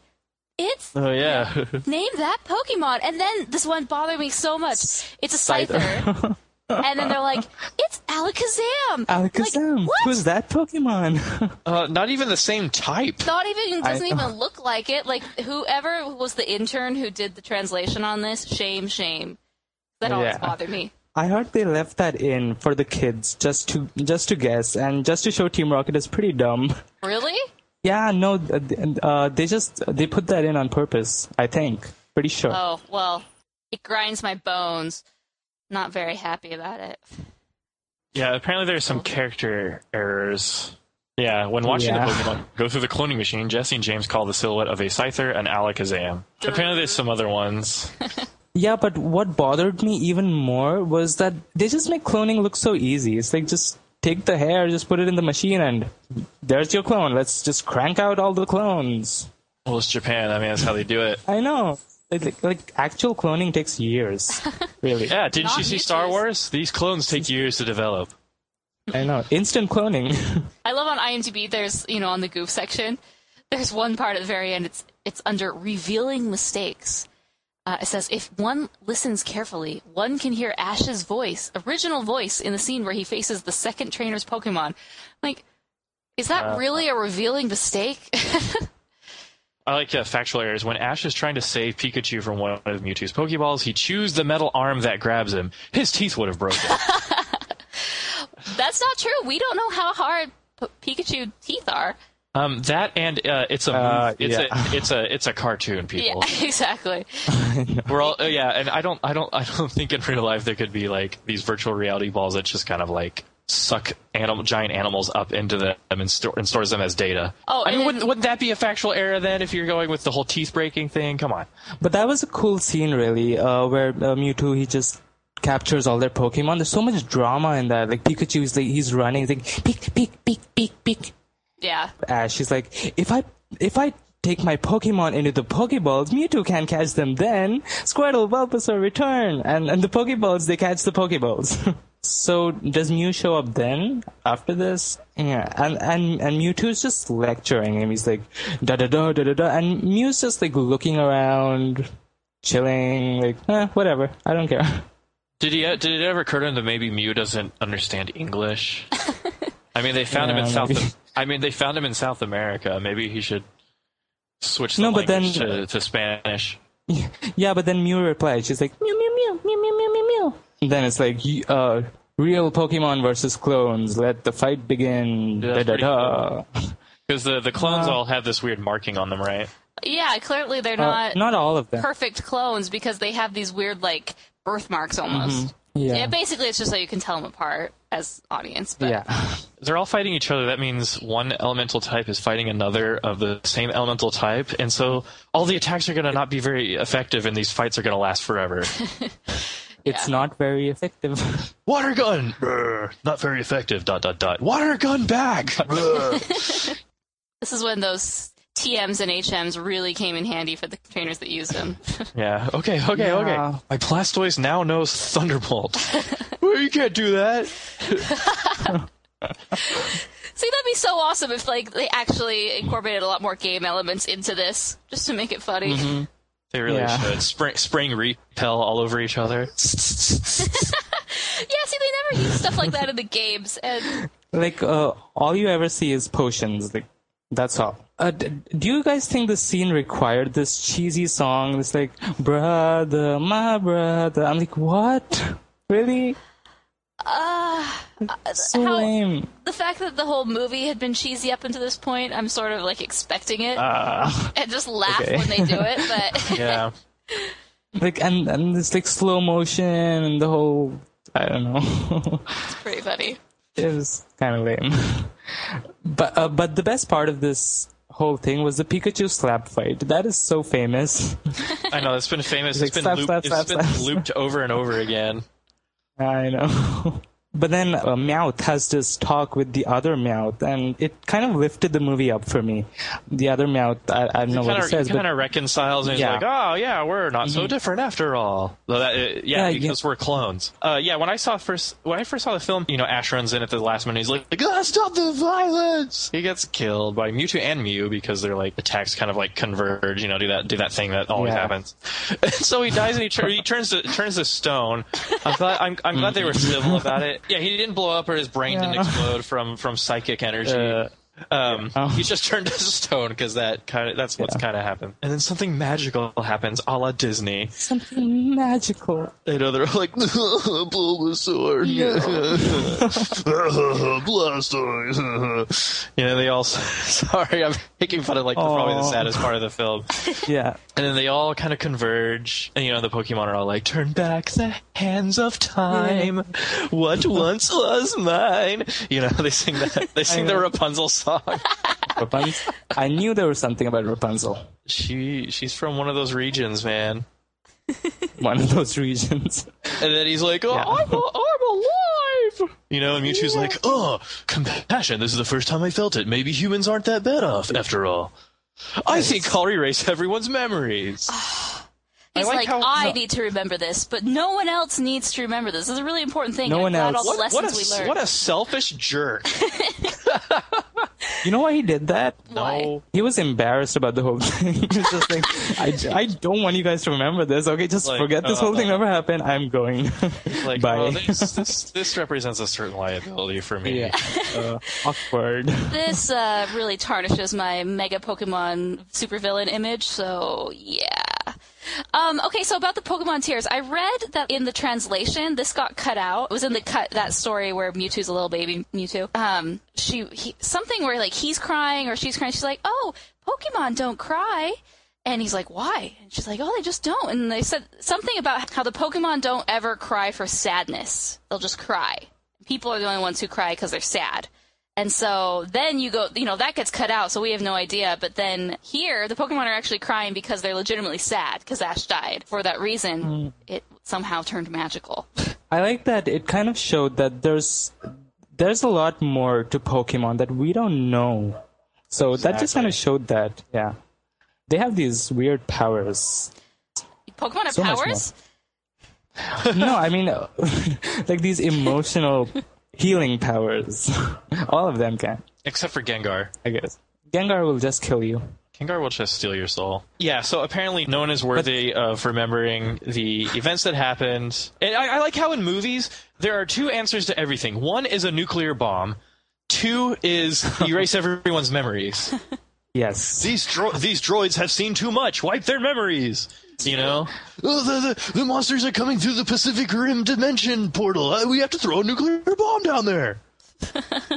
It's Oh yeah. name that Pokemon. And then this one bothered me so much. It's a Scyther. and then they're like, it's Alakazam. Alakazam. Like, what? Who's that Pokemon? uh, not even the same type. Not even doesn't I- even look like it. Like whoever was the intern who did the translation on this, shame, shame. That always Yeah. bothered me. I heard they left that in for the kids just to just to guess and just to show Team Rocket is pretty dumb. Really? Yeah, no, th- th- uh, they just they put that in on purpose. I think, pretty sure. Oh, well, it grinds my bones. Not very happy about it. Yeah, apparently there's some character errors. Yeah, when watching Yeah. the Pokemon go through the cloning machine, Jessie and James call the silhouette of a Scyther and Alakazam. Apparently there's some other ones. Yeah, but what bothered me even more was that they just make cloning look so easy. It's like just take the hair, just put it in the machine, and there's your clone. Let's just crank out all the clones. Well, it's Japan. I mean, that's how they do it. I know. Like, like, like actual cloning takes years. really. Yeah, didn't Not you see Star Wars? These clones take years to develop. I know. Instant cloning. I love on IMDb. There's you know on the goof section. There's one part at the very end. It's it's under revealing mistakes. Uh, it says if one listens carefully, one can hear Ash's voice, original voice, in the scene where he faces the second trainer's Pokemon. Like, is that really a revealing mistake? I like uh, factual errors. When Ash is trying to save Pikachu from one of Mewtwo's Pokeballs, he chews the metal arm that grabs him. His teeth would have broken. That's not true. We don't know how hard P- Pikachu teeth are. um, that and uh, it's a Uh, it's yeah. a it's a it's a cartoon. Yeah, People, exactly. we're all uh, yeah, and I don't I don't I don't think in real life there could be like these virtual reality balls that just kind of like suck animal giant animals up into them and, store, and stores them as data. Oh, I mean, wouldn't, wouldn't that be a factual error then if you're going with the whole teeth breaking thing? Come on. But that was a cool scene, really, uh, where uh, Mewtwo he just captures all their Pokemon. There's so much drama in that. Like Pikachu's like he's running, he's like peek, peek, peek, peek, peek. Yeah. Ash, she's like, if I if I take my Pokemon into the Pokeballs, Mewtwo can't catch them. Then Squirtle, Bulbasaur return, and and the Pokeballs they catch the Pokeballs. So does Mew show up then after this? Yeah, and and and Mewtwo is just lecturing him. He's like da da da da da da, and Mew's just like looking around, chilling, like eh, whatever. I don't care. Did he? Did it ever occur to him that maybe Mew doesn't understand English? I mean, they found yeah, him in maybe. South. I mean, they found him in South America. Maybe he should switch the no, but then, to, to Spanish. Yeah, but then Mew replies. She's like mew mew mew mew mew mew then it's like, uh, real Pokemon versus clones. Let the fight begin. Yeah, da da da. Because the the clones Uh, all have this weird marking on them, right? Yeah, clearly they're Uh, not, not all of them. perfect clones because they have these weird, like, birthmarks almost. Yeah. Yeah, basically it's just so you can tell them apart as audience. But Yeah. They're all fighting each other. That means one elemental type is fighting another of the same elemental type, and so all the attacks are going to not be very effective, and these fights are going to last forever. It's not very effective. Water gun, Brr. not very effective. Dot dot dot. Water gun back. This is when those TMs and HMs really came in handy for the trainers that used them. yeah. Okay. Okay. Yeah. Okay. My Blastoise now knows Thunderbolt. well, you can't do that. See, that'd be so awesome if like they actually incorporated a lot more game elements into this, just to make it funny. Mm-hmm. They really Yeah. should. Spring, spring repel all over each other. Yeah, see, they never use stuff like that in the games, and like, uh, all you ever see is potions. Like, that's all. Uh, d- do you guys think the scene required this cheesy song? It's like, brother, my brother. I'm like, what? Really? Uh, So How- lame. the fact that the whole movie had been cheesy up until this point, I'm sort of like expecting it Uh, and just laugh okay. when they do it. But Yeah. like, and, and it's like slow motion and the whole, I don't know. it's pretty funny. it was kind of lame. but uh, but the best part of this whole thing was the Pikachu slap fight. That is so famous. I know it's been famous. Like, It's been slap, looped, slap, it's slap, been slap. looped over and over again. I know. But then uh, Meowth has this talk with the other Meowth, and it kind of lifted the movie up for me. The other Meowth, I, I don't know what it says, kind of reconciles and he's like, oh yeah, we're not so different after all. Though that, uh, yeah, Yeah, yeah. because we're clones. Uh, yeah, when I saw first when I first saw the film, you know, Ash runs in at the last minute. He's like, "Ah, stop the violence. He gets killed by Mewtwo and Mew because they're like attacks kind of like converge. You know, do that do that thing that always Yeah. happens. So he dies and he, tur- he turns to turns to stone. I'm glad I'm, I'm glad they were civil about it. Yeah, he didn't blow up or his brain didn't explode from from psychic energy. Uh, Um, Oh. He's just turned to stone because that kind of that's what's Yeah. kind of happened. And then something magical happens, a la Disney. Something magical. You know, they're like Bulbasaur, Blastoise. you know, they all. Sorry, I'm making fun of like the, probably the saddest part of the film. Yeah. And then they all kind of converge, and you know the Pokemon are all like, "Turn back the hands of time, what once was mine." You know, they sing that. They sing the. Rapunzel song. Rapunzel. I knew there was something about Rapunzel. she she's from one of those regions, man. One of those regions. And then he's like, "Oh, Yeah. I'm, a- I'm alive." You know, and Mewtwo's like, "Oh, compassion. This is the first time I felt it. Maybe humans aren't that bad off after all. I think I'll erase everyone's memories." He's like like, how- I no. need to remember this, but no one else needs to remember this. This is a really important thing. No one else. all the What, what, a, we learned. what a selfish jerk. You know why he did that? Why? No. He was embarrassed about the whole thing. he was just like, I, I don't want you guys to remember this. Okay, just Like, forget this whole thing uh, never happened. I'm going. Like, Bye. oh, this, this, this represents a certain liability for me. yeah. Uh, awkward. This uh, really tarnishes my Mega Pokemon supervillain image, so yeah. Um, okay, so about the Pokemon tears, I read that in the translation, this got cut out. It was in the cut that story where Mewtwo's a little baby Mewtwo. Um, she he, something where like he's crying or she's crying. She's like, "Oh, Pokemon don't cry." And he's like, why? And she's like, oh, they just don't. And they said something about how the Pokemon don't ever cry for sadness. They'll just cry. People are the only ones who cry because they're sad. And so then you go, you know, that gets cut out, so we have no idea. But then here, the Pokemon are actually crying because they're legitimately sad because Ash died. For that reason, hmm. it somehow turned magical. I like that it kind of showed that there's there's a lot more to Pokemon that we don't know. So that just kind of showed that, yeah. They have these weird powers. Pokemon have So powers? no, I mean uh, like these emotional healing powers. All of them can, Except for Gengar. I guess. Gengar will just kill you. Gengar will just steal your soul. Yeah, so apparently no one is worthy of remembering the events that happened. And I, I like how in movies there are two answers to everything. One is a nuclear bomb. Two is erase everyone's memories. Yes. These dro- these droids have seen too much. Wipe their memories. You know, oh, the, the the monsters are coming through the Pacific Rim dimension portal. Uh, we have to throw a nuclear bomb down there.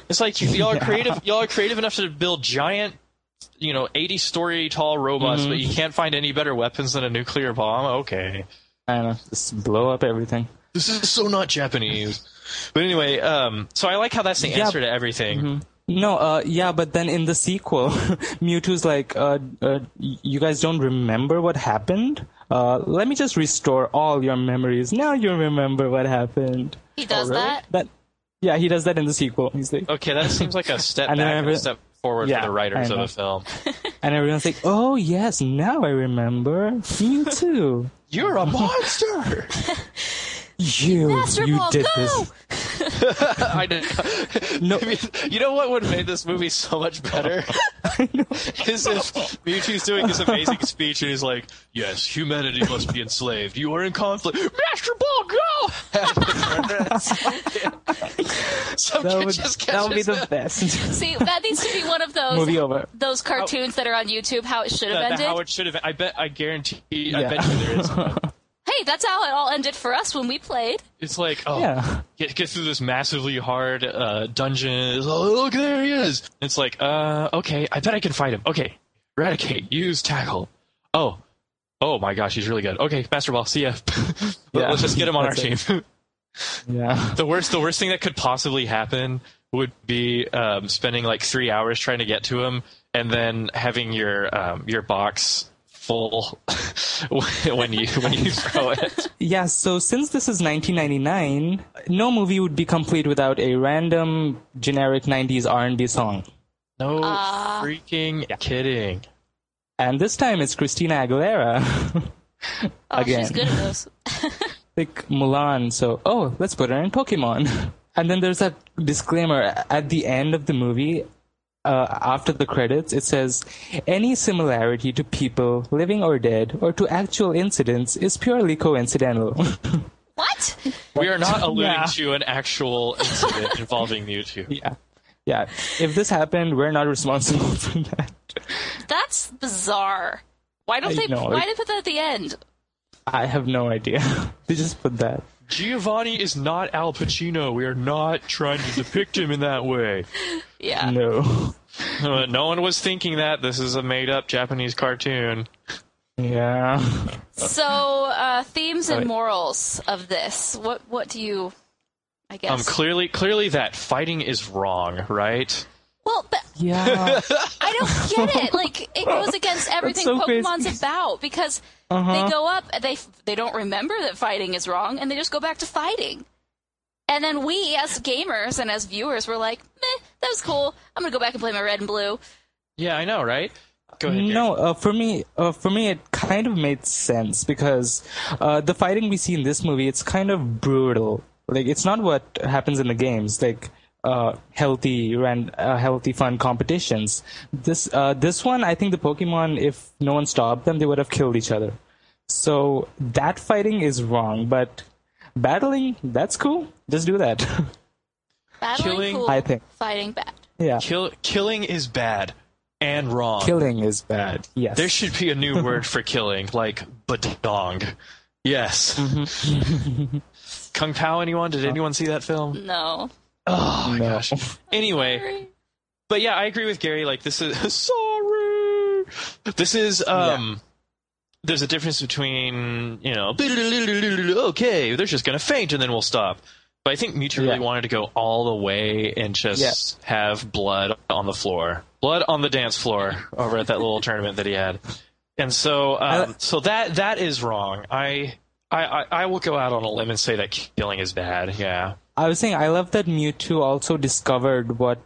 it's like you, y'all are creative. Y'all are creative enough to build giant, you know, eighty story tall robots, but you can't find any better weapons than a nuclear bomb. Okay, I don't know. Just blow up everything. This is so not Japanese. But anyway, um, so I like how that's the Yeah. answer to everything. No, uh, yeah, but then in the sequel, Mewtwo's like, uh, uh, you guys don't remember what happened? Uh, let me just restore all your memories. Now you remember what happened. He does really? that? That, yeah, he does that in the sequel. He's like, Okay, that seems like a step And back then and a step forward Yeah, for the writers of the film. and everyone's like, oh yes, now I remember. Me too. You're a monster. You, Master you Ball, did go! this. I did. No. I mean, you know what would have made this movie so much better? Is if Mewtwo's doing his amazing speech and he's like, "Yes, humanity must be enslaved. You are in conflict. Master Ball, go!" Some That kid would, just that would be the him. best. See, that needs to be one of those Movie over. those cartoons that are on YouTube. How it should have The- the ended. how it should have. I bet. I guarantee. I bet you there is. one. Hey, that's how it all ended for us when we played. It's like, oh, Yeah. get get through this massively hard uh, dungeon. Oh, look, there he is. It's like, uh, okay, I bet I can fight him. Okay, eradicate, use tackle. Oh, oh my gosh, he's really good. Okay, Master Ball, see ya. Yeah, Let's just get him on our that's team. Yeah. the worst, the worst thing that could possibly happen would be um, spending like three hours trying to get to him, and then having your um, your box full when you when you throw it. Yeah, so since this is 1999, no movie would be complete without a random generic 90s R&B song. No Ah. freaking kidding. And this time it's Christina Aguilera. Again. Oh, she's good at those. like Mulan, so oh, let's put her in Pokemon. And then there's that disclaimer at the end of the movie. Uh, after the credits, it says, any similarity to people, living or dead, or to actual incidents is purely coincidental. What? We are not alluding Yeah. to an actual incident involving Mewtwo. yeah. Yeah, if this happened, we're not responsible for that. That's bizarre. Why don't I they? know, why did they put that at the end? I have no idea. they just put that. Giovanni is not Al Pacino. We are not trying to depict him in that way. Yeah. No. Uh, no one was thinking that. This is a made-up Japanese cartoon. Yeah. So, uh, themes and morals of this. What what do you? I guess. Um, clearly, clearly that fighting is wrong, right? well, but Yeah. I don't get it. Like it goes against everything so crazy. Pokemon's about because Uh-huh. they go up, they they don't remember that fighting is wrong, and they just go back to fighting. And then we, as gamers and as viewers, were like, "Meh, that was cool. I'm gonna go back and play my red and blue." Yeah, I know, right? Go ahead. Gary. No, uh, for me, uh, for me, it kind of made sense because uh, the fighting we see in this movie, it's kind of brutal. Like, it's not what happens in the games, like uh, healthy and uh, healthy, fun competitions. This, uh, this one, I think the Pokemon, if no one stopped them, they would have killed each other. So that fighting is wrong, but battling, that's cool. Just do that. Battling Killing- cool, I think. fighting bad. yeah, Kill, killing is bad and wrong. killing is bad. Yes. There should be a new word for killing, like badong. Yes. Kung Pow, anyone? Did anyone see that film? No. Oh my No. gosh. Anyway, but yeah, I agree with Gary. Like this is sorry. This is um. There's a difference between you know okay, they're just gonna faint and then we'll stop. But I think Mewtwo really Yeah. wanted to go all the way and just Yes. have blood on the floor, blood on the dance floor over at that little tournament that he had. And so, um, so that that is wrong. I, I I I will go out on a limb and say that killing is bad. Yeah. I was saying I love that Mewtwo also discovered what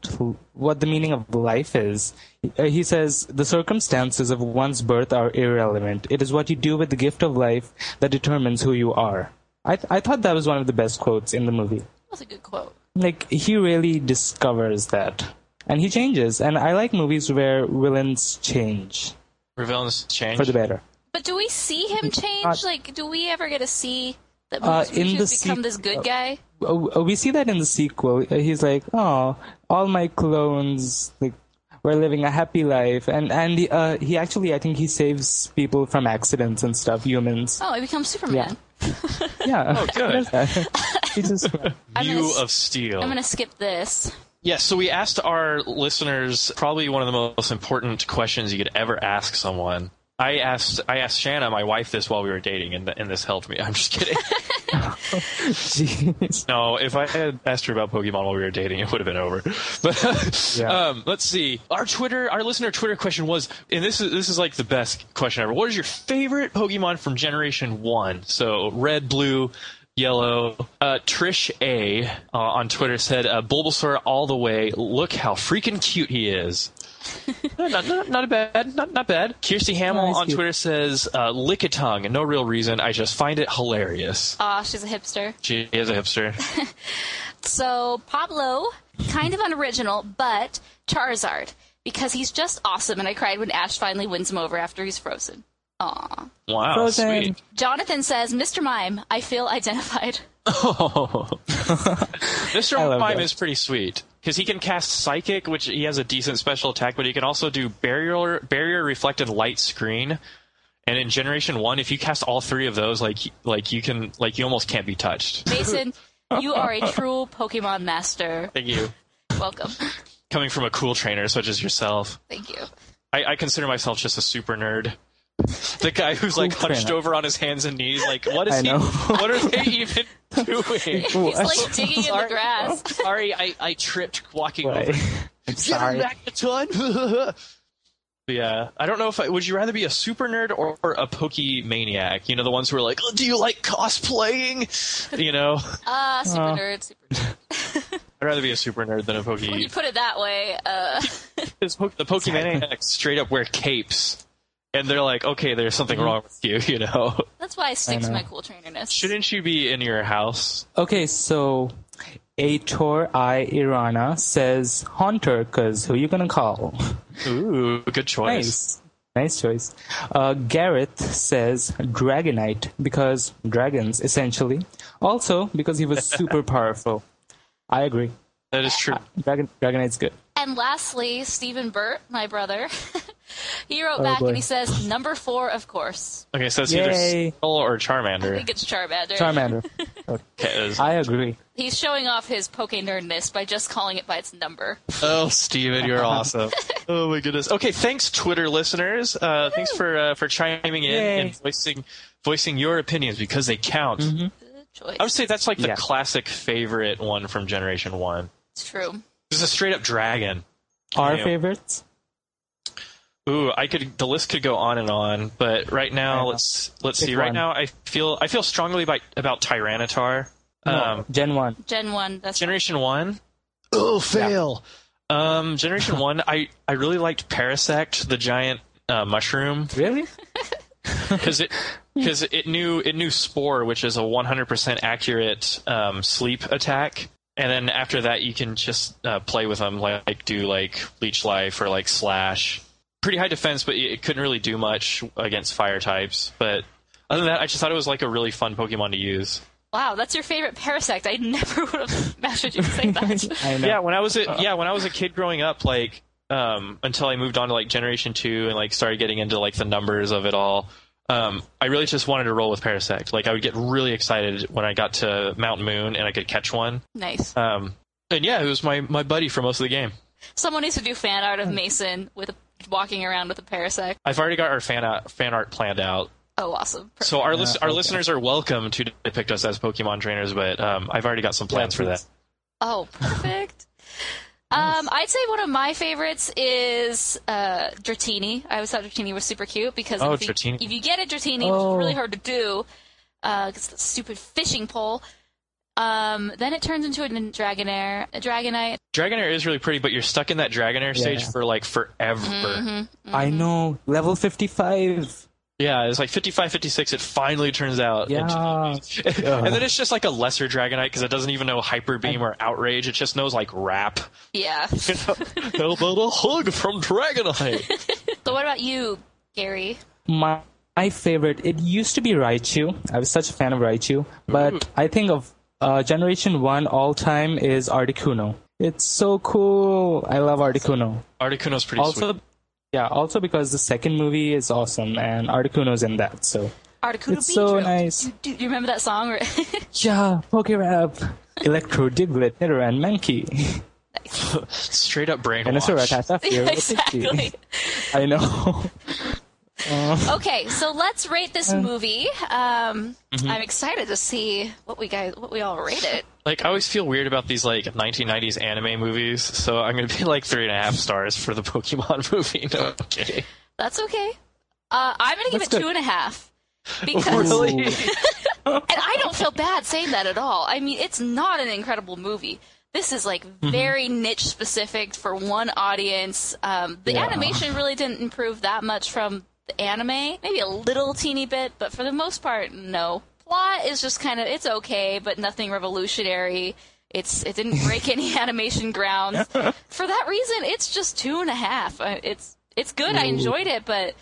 what the meaning of life is. Uh, He says the circumstances of one's birth are irrelevant. It is what you do with the gift of life that determines who you are. I th- I thought that was one of the best quotes in the movie. That's a good quote. Like he really discovers that, and he changes. And I like movies where villains change Villains change. for the better. But do we see him change? Not- Like, do we ever get to see that Uh, Mewtwo's in the become sequ- this good guy? Uh, we see that in the sequel. Uh, He's like, "Oh, all my clones like were living a happy life," and and he, uh, he actually, I think, he saves people from accidents and stuff, humans. Oh, he becomes Superman. Yeah. Oh, good. he just View gonna s- of Steel. I'm gonna skip this. Yes, so we asked our listeners probably one of the most important questions you could ever ask someone. I asked I asked Shanna, my wife, this while we were dating, and, and this helped me. I'm just kidding. jeez. no, if I had asked her about Pokemon while we were dating, it would have been over. But Yeah. um, let's see. Our Twitter, our listener Twitter question was, and this is this is like the best question ever. What is your favorite Pokemon from Generation One? So red, blue. Yellow. Uh, Trish A uh, on Twitter said, uh, "Bulbasaur all the way. Look how freaking cute he is." No, not, not, not bad. Not not bad. Kirsty Hamill Nice, on cute. Twitter says, uh, tongue. No real reason. I just find it hilarious. Ah, she's a hipster. She is a hipster. So Pablo, kind of unoriginal, but Charizard because he's just awesome, and I cried when Ash finally wins him over after he's frozen. Aw. Wow, Frozen. sweet. Jonathan says, "Mr. Mime, I feel identified." Oh. Mr. Mime that. is pretty sweet because he can cast Psychic, which he has a decent special attack, but he can also do Barrier Barrier Reflected Light Screen. And in Generation One, if you cast all three of those, like like you can like you almost can't be touched. Mason, you are a true Pokemon master. Thank you. Welcome. Coming from a cool trainer such as yourself, Thank you. I, I consider myself just a super nerd. The guy who's like Cool hunched trainer. over on his hands and knees, like what is I he? know. What are they even doing? He's like digging in the grass. Sorry, I, I tripped walking over. I'm sorry. back a ton. yeah, I don't know if I, would you rather be a super nerd or, or a pokey maniac? You know, the ones who are like, oh, "Do you like cosplaying?" You know, Ah, super Uh. nerd. Super nerd. I'd rather be a super nerd than a When you put it that way, uh, the pokey maniacs straight up wear capes, and they're like, "Okay, there's something wrong with you." You know, that's why I stick to my cool trainerness. shouldn't you be in your house? Okay, so Ator I Irana says Haunter, cause who are you gonna call? Ooh, good choice. Nice. Nice choice. Uh, Gareth says Dragonite because dragons, essentially. Also because he was super powerful. I agree. That is true. Dragon Dragonite's good. And lastly, Stephen Burt, my brother, he wrote Oh, back boy. and he says, number four, of course. Okay, so it's Yay. either Skull or I Charmander. think it's Charmander. Charmander. Okay, I agree. He's showing off his poke nerdness by just calling it by its number. Oh, Steven, you're awesome. oh my goodness. Okay, thanks, Twitter listeners. Uh, thanks for uh, for chiming in Yay. and voicing voicing your opinions because they count. Good choice. I would say that's like the Yeah. classic favorite one from Generation One. It's true. This is a straight up dragon. Our Yeah. favorites? Ooh, I could. The list could go on and on, but right now know. let's let's Pick see. Right one. now, I feel I feel strongly about about Tyranitar. Um, Gen 1. Gen 1, that's Generation One. Oh, fail. Um, Generation One. I I really liked Parasect, the giant uh, mushroom, Really? because it because it knew it knew Spore, which is a 100% accurate um, sleep attack. And then after that, you can just uh, play with them, like do like leech life or like slash. Pretty high defense, but it couldn't really do much against fire types. But other than that, I just thought it was like a really fun Pokemon to use. Wow, that's your favorite Parasect. I never would have imagined you would say that. I know. Yeah, when I was a yeah when I was a kid growing up, like um, until I moved on to like Generation Two and like started getting into like the numbers of it all. Um, I really just wanted to roll with Parasect. Like I would get really excited when I got to Mount Moon and I could catch one. nice. Um, and yeah, it was my, my buddy for most of the game. Someone needs to do fan art of Mason with a, walking around with a Parasect. I've already got our fan art, fan art planned out. Oh, awesome. Perfect. So our lis- our okay. listeners are welcome to depict us as Pokemon trainers, but um, I've already got some plans for that. Oh, perfect. Um, I'd say one of my favorites is uh, Dratini. I always thought Dratini was super cute because Oh, if, you, if you get a Dratini, which Oh. is really hard to do, uh, 'cause the stupid fishing pole, um, then it turns into a Dragonair, a Dragonite. Dragonair is really pretty, but you're stuck in that Dragonair stage for like forever. Mm-hmm. I know. Level 55. Yeah, it's like 55, 56. It finally turns out. Yeah. and then it's just like a lesser Dragonite because it doesn't even know Hyper Beam or Outrage. It just knows like Wrap. Yeah. How about a hug from Dragonite? so what about you, Gary? My, my favorite, it used to be Raichu. I was such a fan of Raichu. But I think of uh, Generation 1 all time is Articuno. It's so cool. I love Articuno. Articuno's pretty Also, sweet. yeah, also because the second movie is awesome and Articuno's in that. So, Articuno It's so Beedrill. nice. Do, do you remember that song? Where yeah, Pokérap, Electro, Diglett, Nidoran, Mankey, Straight up brainwash. Venusaur, Rattata, Fearow, exactly. I know. Okay, so let's rate this movie. Um, Mm-hmm. I'm excited to see what we guys, what we all rate it. Like I always feel weird about these like 1990s anime movies, so I'm gonna be like three and a half stars for the Pokemon movie. No, I'm. That's okay. Uh, I'm gonna give That's it good. two and a half because, Really? and I don't feel bad saying that at all. I mean, it's not an incredible movie. This is like Mm-hmm. very niche specific for one audience. Um, the Yeah. animation really didn't improve that much from the anime, maybe a little teeny bit, but for the most part, no. Plot is just kind of it's okay, but nothing revolutionary. It's it didn't break any animation grounds. For that reason, it's just two and a half. Uh, It's it's good. I enjoyed it, but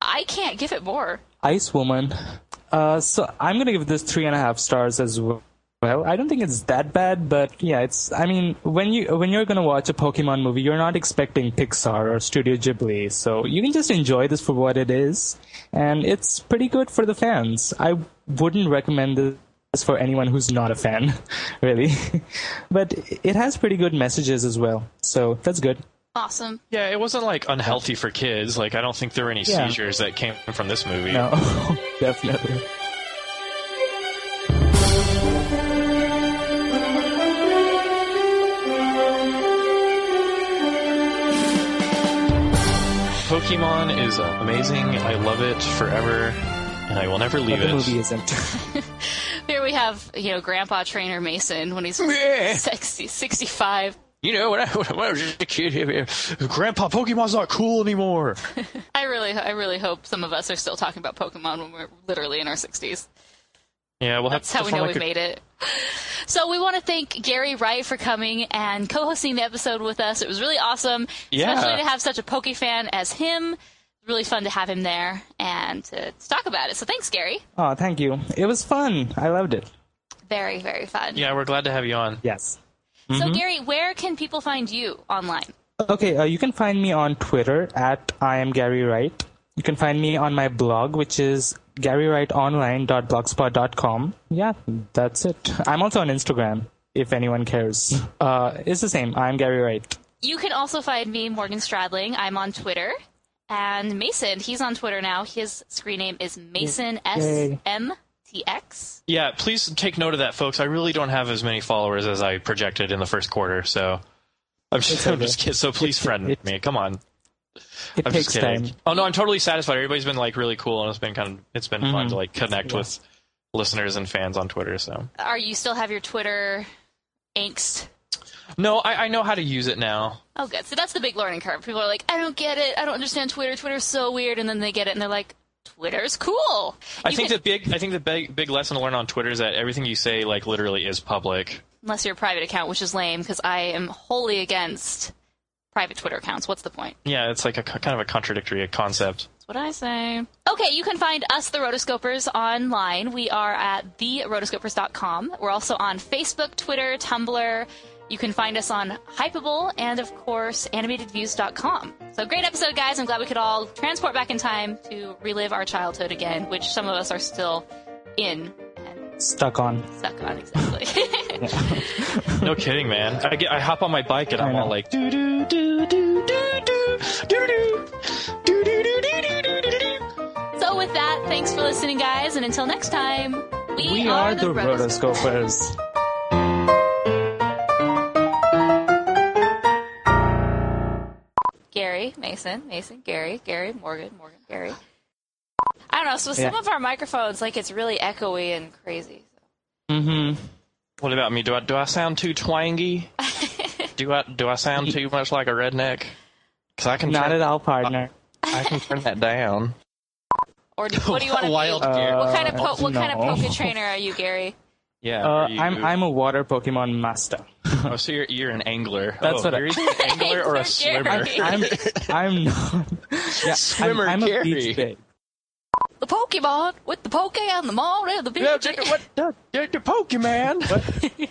I can't give it more. Ice Woman. Uh, so I'm gonna give this three and a half stars as well. Well, I don't think it's that bad, but yeah, it's. I mean, when you when you're gonna watch a Pokemon movie, you're not expecting Pixar or Studio Ghibli, so you can just enjoy this for what it is, and it's pretty good for the fans. I wouldn't recommend this for anyone who's not a fan, really, but it has pretty good messages as well, so that's good. Awesome. Yeah, it wasn't like unhealthy for kids. Like I don't think there were any Yeah. seizures that came from this movie. No, definitely. Pokemon is amazing. I love it forever, and I will never But leave the it. movie isn't. Here we have, you know, Grandpa Trainer Mason when he's 60, 65. You know, when I, when I was just a kid, Grandpa Pokemon's not cool anymore. I really, I really hope some of us are still talking about Pokemon when we're literally in our 60s. Yeah, we'll have That's to how we know like we a- made it. So we want to thank Gary Wright for coming and co-hosting the episode with us. It was really awesome, Yeah. especially to have such a Poke fan as him. Really fun to have him there and to, to talk about it. So thanks, Gary. Oh, thank you. It was fun. I loved it. Very, very fun. Yeah, we're glad to have you on. Yes. So, Gary, where can people find you online? Okay, uh, you can find me on Twitter at I am Gary Wright. You can find me on my blog, which is garywrightonline.blogspot.com. Yeah, that's it. I'm also on Instagram, if anyone cares. Uh, it's the same. I'm Gary Wright. You can also find me, Morgan Stradling. I'm on Twitter. And Mason, he's on Twitter now. His screen name is Mason SMTX. Yeah, please take note of that, folks. I really don't have as many followers as I projected in the first quarter, so I'm just, I'm just kidding. So please friend it- me. Come on. It I'm takes just kidding. time. Oh no, I'm totally satisfied. Everybody's been like really cool, and it's been kind of it's been fun Mhm. to like connect with listeners and fans on Twitter. So Are you still have your Twitter angst? no, I, I know how to use it now. Oh, good. So that's the big learning curve. People are like, I don't get it. I don't understand Twitter. Twitter's so weird. And then they get it and they're like, Twitter's cool. I think can- the big I think the big big lesson to learn on Twitter is that everything you say like literally is public. Unless you're a private account, which is lame because I am wholly against private Twitter accounts. What's the point? Yeah, it's like a kind of a contradictory concept. That's what I say. Okay, you can find us, the Rotoscopers, online. We are at therotoscopers.com. We're also on Facebook, Twitter, Tumblr. You can find us on Hypable and, of course, animatedviews.com. So, great episode, guys. I'm glad we could all transport back in time to relive our childhood again, which some of us are still in Stuck on. stuck on, exactly. No kidding, man. I get I hop on my bike and I I'm all like do do do do do do do do do do do do do do do. so, with that, thanks for listening, guys, and until next time, we, We are the Rotoscopers. rotoscopers. Gary, Mason, Mason, Gary, Gary, Morgan, Morgan, Gary. I don't know. So some Yeah. of our microphones, like it's really echoey and crazy. Mm-hmm. What about me? Do I do I sound too twangy? do I do I sound too much like a redneck? Because I can Not turn, at all, partner. I can turn that down. Or do, what do you want to Wild be? Gary. What kind of Uh, po- what kind of no. poke trainer are you, Gary? Yeah. Uh, you- I'm I'm a water Pokemon master. Oh, so you're you're an angler. That's oh, what I- you're either an angler or a swimmer. Gary. I'm I'm not. Yeah, Swimmer I'm, I'm a Gary. beach babe. The Pokemon with the poke and the mall and the Yeah, beach. what the, the, the Pokemon?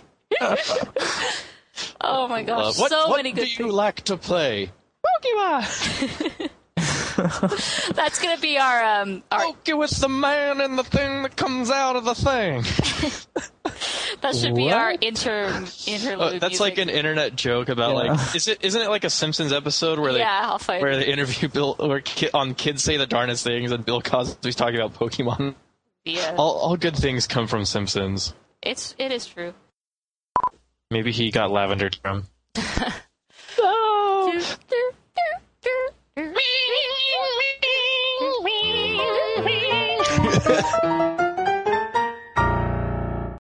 Oh my gosh, what so what many do you things. like to play? Pokemon. That's gonna be our um our Poke with the man and the thing that comes out of the thing. that should be our What? inter interlude. Oh, that's like an internet joke about Yeah. like is it isn't it like a Simpsons episode where they yeah. Where they interview Bill where ki- on kids say the darnest things and Bill Cosby's talking about Pokemon. Yeah. All all good things come from Simpsons. It's it is true. Maybe he got lavender from. no.